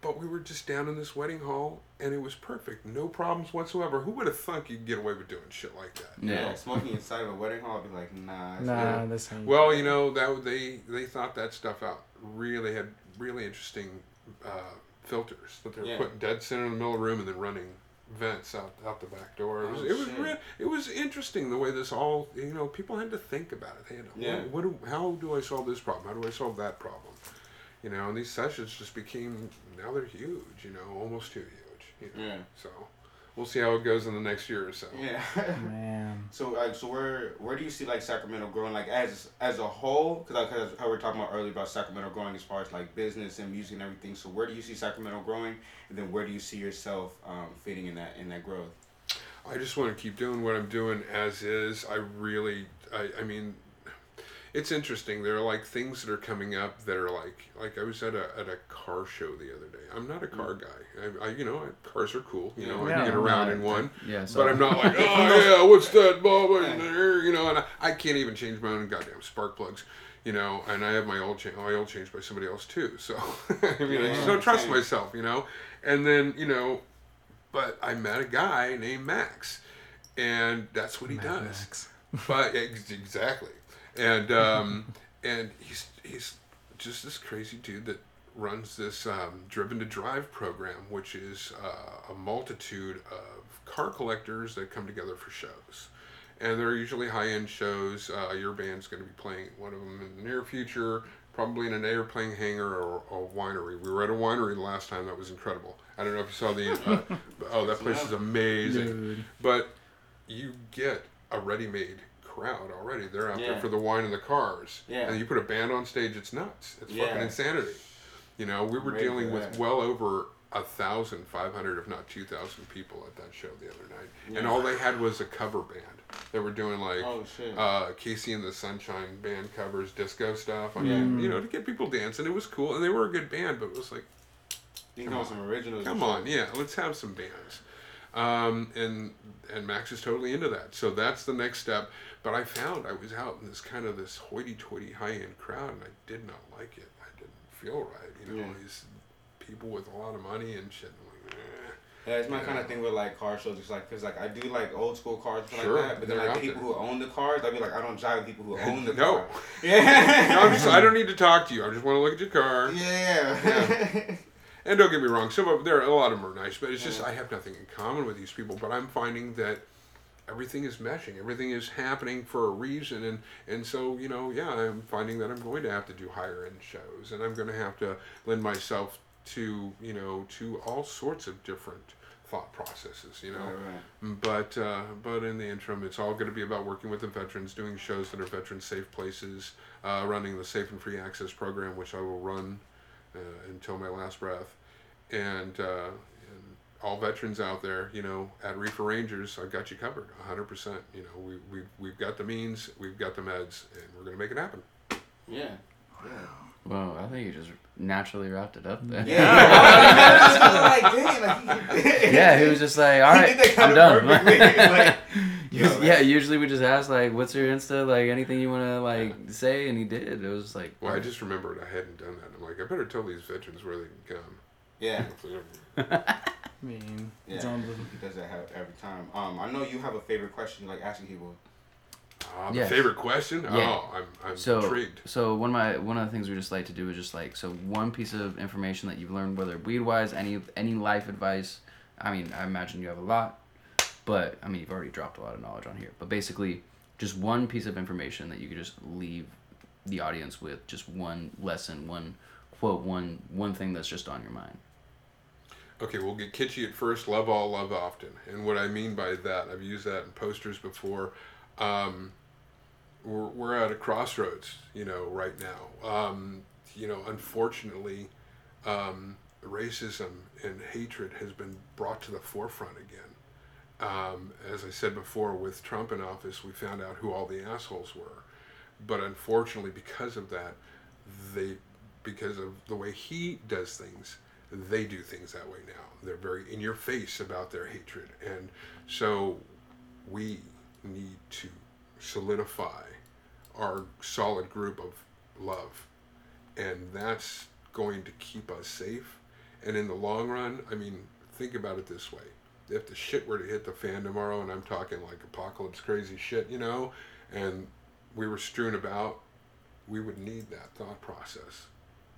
But we were just down in this wedding hall, and it was perfect. No problems whatsoever. Who would have thunk you'd get away with doing shit like that? Yeah. Like smoking inside of a wedding hall, I'd be like, nah. Nah, not. this ain't. Well, you know that they they thought that stuff out. Really had really interesting uh, filters that they were Yeah. putting dead center in the middle of the room and then running vents out out the back door. It was Oh, it was shit. re- it was interesting the way this all you know people had to think about it. They had to, Yeah. what, what do, how do I solve this problem? How do I solve that problem? You know, and these sessions just became now they're huge. You know, almost too huge. You know? Yeah. So we'll see how it goes in the next year or so. Yeah. Man. So, like, so where where do you see like Sacramento growing, like as as a whole? Because like, 'cause how we were talking about earlier about Sacramento growing as far as like business and music and everything. So, where do you see Sacramento growing, and then where do you see yourself um, fitting in that in that growth? I just want to keep doing what I'm doing as is. I really, I, I mean, it's interesting. There are like things that are coming up that are like, like I was at a at a car show the other day. I'm not a car mm. guy. I, I you know, I, cars are cool. You know, I Yeah. can get around in one. Yeah. So But I'm not like, oh yeah, what's that in there? Uh, you know, and I, I can't even change my own goddamn spark plugs. You know, and I have my oil change, my oil changed by somebody else too. So I mean, I just don't trust same. myself. You know, and then you know, but I met a guy named Max, and that's what he Mad does. Max. But exactly, and um, and he's he's just this crazy dude that runs this um, Driven to Drive program, which is uh, a multitude of car collectors that come together for shows. And they're usually high end shows. Uh, your band's going to be playing one of them in the near future, probably in an airplane hangar or a winery. We were at a winery the last time, that was incredible. I don't know if you saw the. Uh, oh, that place is amazing. Dude. But you get a ready-made crowd already. They're out Yeah. there for the wine and the cars. Yeah. And you put a band on stage, it's nuts. It's Yeah. fucking insanity. You know, we were dealing with that. well over a thousand, five hundred, if not two thousand people at that show the other night, and all they had was a cover band. They were doing like Oh uh, KC and the Sunshine Band covers, disco stuff. I Yeah. mean, you know, to get people dancing. It was cool, and they were a good band. But it was like, you come know on. some originals. Come on, yeah, let's have some bands. Um, and and Max is totally into that. So that's the next step. But I found I was out in this kind of this hoity-toity high-end crowd, and I did not like it. I didn't feel right. You know, Yeah. these people with a lot of money and shit. Like, eh. Yeah, it's my Yeah. kind of thing with like car shows. It's like, cause like I do like old school cars Sure, like that. But then like people there. who own the cars, I'd be like, I don't jive with people who own the No. car. Yeah. no, I'm just, I don't need to talk to you. I just want to look at your car. yeah. And don't get me wrong, some of there are a lot of them are nice, but it's just Yeah. I have nothing in common with these people. But I'm finding that everything is meshing, everything is happening for a reason, and and so you know, yeah, I'm finding that I'm going to have to do higher end shows, and I'm going to have to lend myself to you know to all sorts of different thought processes. You know. Right, right. But uh, but in the interim, it's all going to be about working with the veterans, doing shows that are veteran safe places, uh, running the Safe and Free Access program, which I will run uh, until my last breath, and, uh, and all veterans out there, you know, at Reefer Rangers, I've got you covered, hundred percent. You know, we we we've got the means, we've got the meds, and we're going to make it happen. Yeah. Yeah. Well, I think you just naturally wrapped it up there. Yeah. like, dang, like, he- yeah, he was just like, all He right, did that I'm done. like, Us- yo, yeah, usually we just ask like, what's your Insta, like anything you want to like say, and he did. It was like, Well, I just remembered I hadn't done that. I'm like, I better tell these veterans where they can come. Yeah. I mean, Yeah. on He does that ha- every time. Um, I know you have a favorite question, like asking people. Ah, the Yes. favorite question? Yeah. Oh, I'm, I'm so intrigued. so one of my one of the things we just like to do is just like so one piece of information that you've learned whether weed wise any any life advice i mean i imagine you have a lot but i mean you've already dropped a lot of knowledge on here but basically just one piece of information that you could just leave the audience with just one lesson one quote one one thing that's just on your mind Okay, we'll get kitschy at first. Love all, love often. And what I mean by that, I've used that in posters before. Um, we're, we're at a crossroads, you know, right now. Um, you know, unfortunately, um, racism and hatred has been brought to the forefront again. Um, as I said before, with Trump in office, we found out who all the assholes were. But unfortunately, because of that, they, because of the way he does things, they do things that way now. They're very in your face about their hatred. And so we need to solidify our solid group of love. And that's going to keep us safe. And in the long run, I mean, think about it this way. If the shit were to hit the fan tomorrow, and I'm talking like apocalypse crazy shit, you know, and we were strewn about, we would need that thought process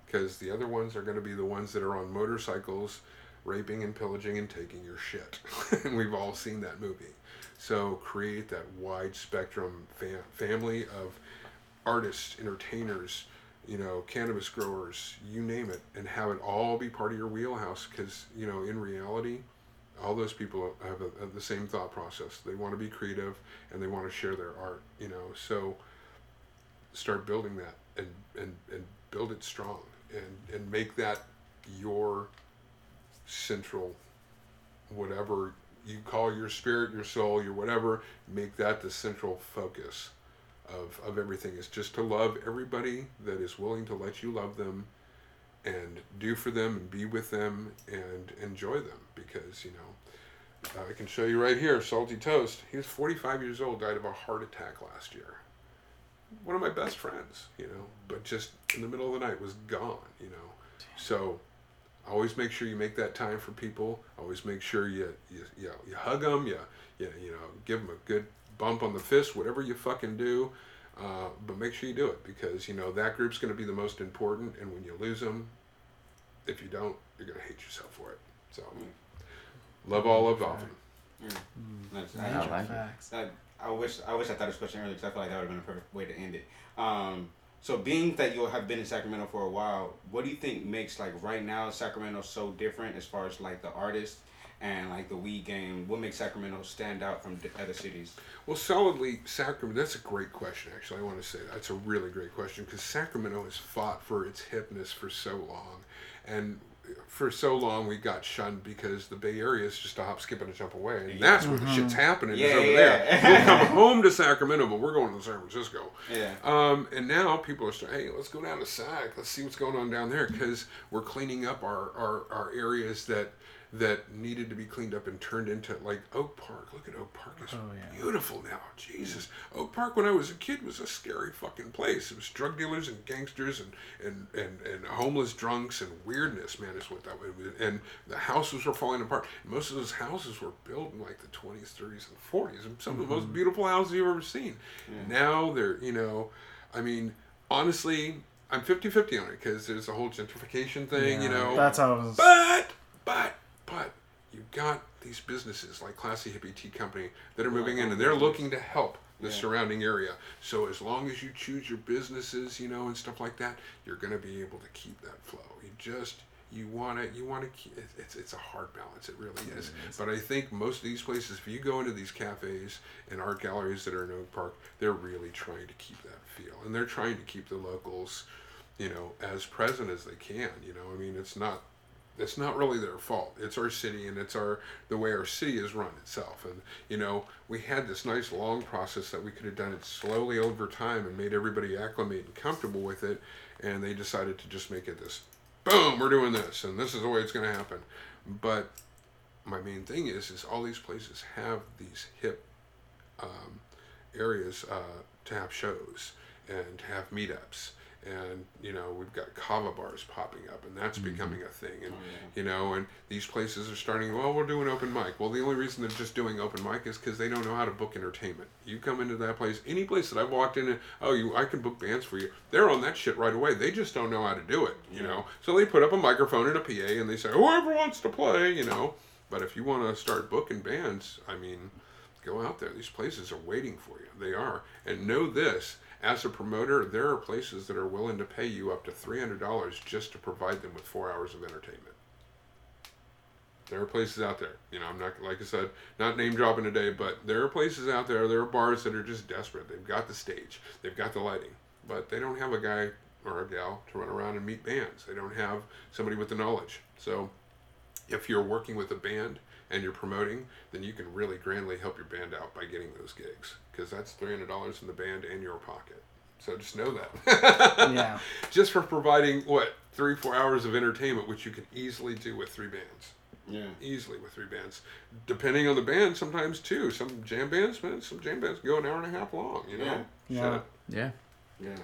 because the other ones are going to be the ones that are on motorcycles raping and pillaging and taking your shit. And we've all seen that movie. So create that wide spectrum fam- family of artists entertainers you know cannabis growers you name it and have it all be part of your wheelhouse because you know in reality all those people have, a, have the same thought process. They want to be creative and they want to share their art you know? So start building that and, and, and build it strong and, and make that your central whatever you call your spirit your soul your whatever make that the central focus of, of everything. Is just to love everybody that is willing to let you love them and do for them and be with them and enjoy them because you know I can show you right here salty toast. He was 45 years old died of a heart attack last year one of my best friends, you know, but just in the middle of the night was gone, you know. So always make sure you make that time for people. Always make sure you you you, you hug them, you, you you know, give them a good bump on the fist, whatever you fucking do. Uh, but make sure you do it because you know that group's going to be the most important, and when you lose them, if you don't, you're going to hate yourself for it. So love all, love often. That's- I I, like it. facts. I, I wish I wish I thought this question earlier because I feel like that would have been a perfect way to end it. Um, so being that you have been in Sacramento for a while, what do you think makes like right now Sacramento so different as far as like the artists and like the weed game? What makes Sacramento stand out from the other cities? Well, solidly, Sacramento. That's a great question. Actually, I want to say that's a really great question because Sacramento has fought for its hipness for so long, and for so long we got shunned because the Bay Area is just a hop, skip, and a jump away, and that's where the shit's happening. Yeah, is over yeah. there. We'll come home to Sacramento, but we're going to San Francisco. Yeah. Um, and now people are saying, hey, let's go down to Sac. Let's see what's going on down there because we're cleaning up our, our, our areas that that needed to be cleaned up and turned into like Oak Park. Look at Oak Park. It's Oh, yeah. beautiful now. Jesus. Oak Park when I was a kid was a scary fucking place. It was drug dealers and gangsters and, and, and, and homeless drunks and weirdness, man, is what that was. And the houses were falling apart. Most of those houses were built in like the 20s, 30s, and 40s. And some of the most mm-hmm. beautiful houses you've ever seen. Now they're, you know, I mean, honestly, I'm 50 50 on it because there's a whole gentrification thing, you know. That's how I was. But, but, but, you've got these businesses like Classy Hippie Tea Company that are moving in and they're looking to help the Yeah. surrounding area. So as long as you choose your businesses, you know, and stuff like that, you're going to be able to keep that flow. You just, you want to you want to keep it, it's it's a hard balance it really is but i think most of these places if you go into these cafes and art galleries that are in oak park they're really trying to keep that feel and they're trying to keep the locals you know as present as they can you know i mean it's not it's not really their fault. It's our city and it's our the way our city is run itself. And you know we had this nice long process that we could have done it slowly over time and made everybody acclimate and comfortable with it. And they decided to just make it this boom we're doing this and this is the way it's going to happen. But my main thing is is all these places have these hip um, areas uh, to have shows and to have meetups and you know we've got kava bars popping up and that's mm-hmm. becoming a thing and oh, you know and these places are starting well we're doing open mic. Well the only reason they're just doing open mic is because they don't know how to book entertainment. You come into that place any place that i've walked in and oh you i can book bands for you they're on that shit right away. They just don't know how to do it you know? So they put up a microphone and a pa and they say whoever wants to play you know? But if you want to start booking bands i mean go out there. These places are waiting for you. They are. And know this as a promoter there are places that are willing to pay you up to $300 just to provide them with four hours of entertainment. There are places out there you know i'm not like i said not name dropping today but there are places out there there are bars that are just desperate. They've got the stage they've got the lighting but they don't have a guy or a gal to run around and meet bands. They don't have somebody with the knowledge. So if you're working with a band and you're promoting, then you can really grandly help your band out by getting those gigs because that's three hundred dollars in the band and your pocket. So just know that. Yeah. Just for providing what three four hours of entertainment, which you can easily do with three bands. Yeah. Easily with three bands, depending on the band. Sometimes two. Some jam bands, man. Some jam bands go an hour and a half long. You know. Yeah. Shit. Yeah. Yeah.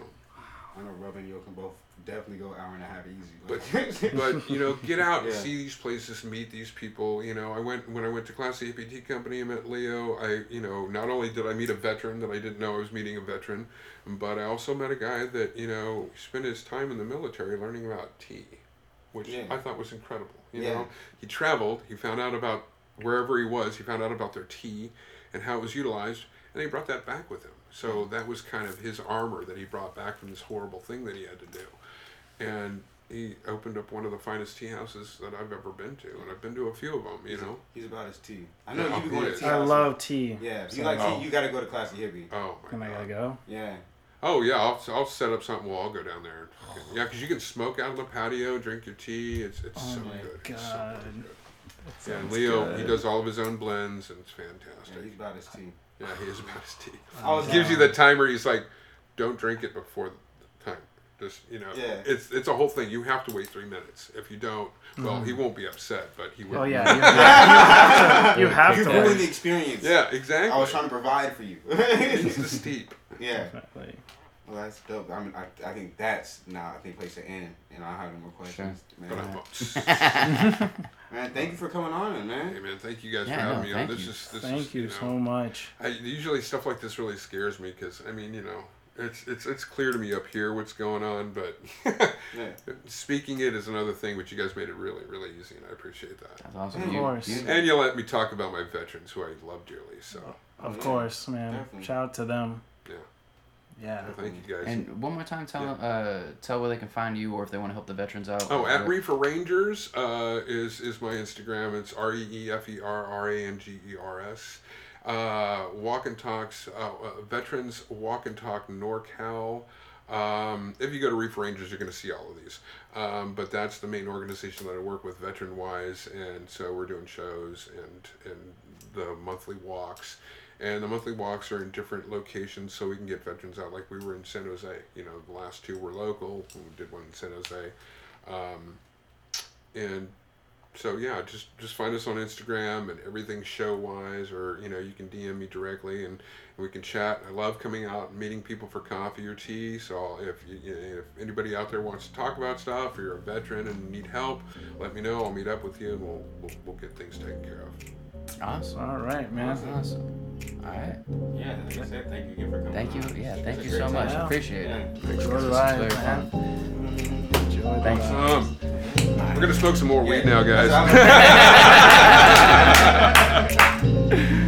I know Rub and Yo can both definitely go hour and a half easy. But but you know, get out and Yeah. see these places, meet these people. You know, I went when I went to Classy Hippie Tea Company. I met Leo. I you know, not only did I meet a veteran that I didn't know I was meeting a veteran, but I also met a guy that you know spent his time in the military learning about tea, which Yeah. I thought was incredible. You Yeah. know, he traveled. He found out about wherever he was. He found out about their tea and how it was utilized, and he brought that back with him. So that was kind of his armor that he brought back from this horrible thing that he had to do and he opened up one of the finest tea houses that I've ever been to, and I've been to a few of them. You know, He's about his tea. I know Yeah, you be he going to oh, tea. I houses. love tea. Yeah, if you So- like Oh. tea, you gotta go to Classy Hippie. oh my Am I god. gonna go? Yeah. Oh yeah, I'll, I'll set up something. Well, I'll go down there. and fucking- Yeah, because you can smoke out on the patio, drink your tea. It's it's Oh so my good. It's so God. good. Yeah, and sounds Leo, he does all of his own blends, and it's Yeah, fantastic. he's about his tea. Yeah, he is about his tea. Oh, I was He gives you the timer. He's like, don't drink it before the time. Just you know, Yeah. it's it's a whole thing. You have to wait three minutes. If you don't, well, Mm-hmm. he won't be upset, but he will. Oh yeah, you have, you have You to. ruined the experience. Yeah, exactly. I was trying to provide for you. It's the steep. yeah. Definitely. Well, that's dope. I mean, I, I think that's now. I think place to end, and I have no more questions. But Man. I'm, man, thank you for coming on, man. hey man. man, thank you guys Yeah, for having no, me on. thank This you. is this Thank is, you know, so much. I, usually stuff like this really scares me because I mean you know it's it's it's clear to me up here what's going on, but Yeah. speaking it is another thing. But you guys made it really really easy, and I appreciate that. That's awesome. Of You- course. you- And you let me talk about my veterans who I love dearly. So Of Yeah, course, man. definitely. Shout out to them. Yeah. Yeah. thank you guys. And one more time, tell uh, tell where they can find you, or if they want to help the veterans out. Oh, or at what- Reefer Rangers uh, is is my Instagram. It's R E E F E R R A N G E R S. Uh, walk and talks, uh, uh, veterans walk and talk NorCal. Um, if you go to Reef Rangers, you're going to see all of these. Um, but that's the main organization that I work with, veteran wise, and so we're doing shows and and the monthly walks. And the monthly walks are in different locations, so we can get veterans out. Like we were in San Jose. You know, the last two were local. We did one in San Jose. Um, and so yeah, just just find us on Instagram and everything show wise, or you know you can DM me directly and, we can chat. I love coming out and meeting people for coffee or tea. So if you, you if anybody out there wants to talk about stuff, or you're a veteran and need help, let me know. I'll meet up with you and we'll we'll, we'll get things taken care of. Awesome. All right, man. Awesome. All right. Yeah, thank you again for coming. Thank you. Yeah, thank it's you so much. Appreciate yeah. it. Enjoy the ride, very man. Enjoy the Thanks. Um, we're gonna smoke some more yeah. weed now, guys.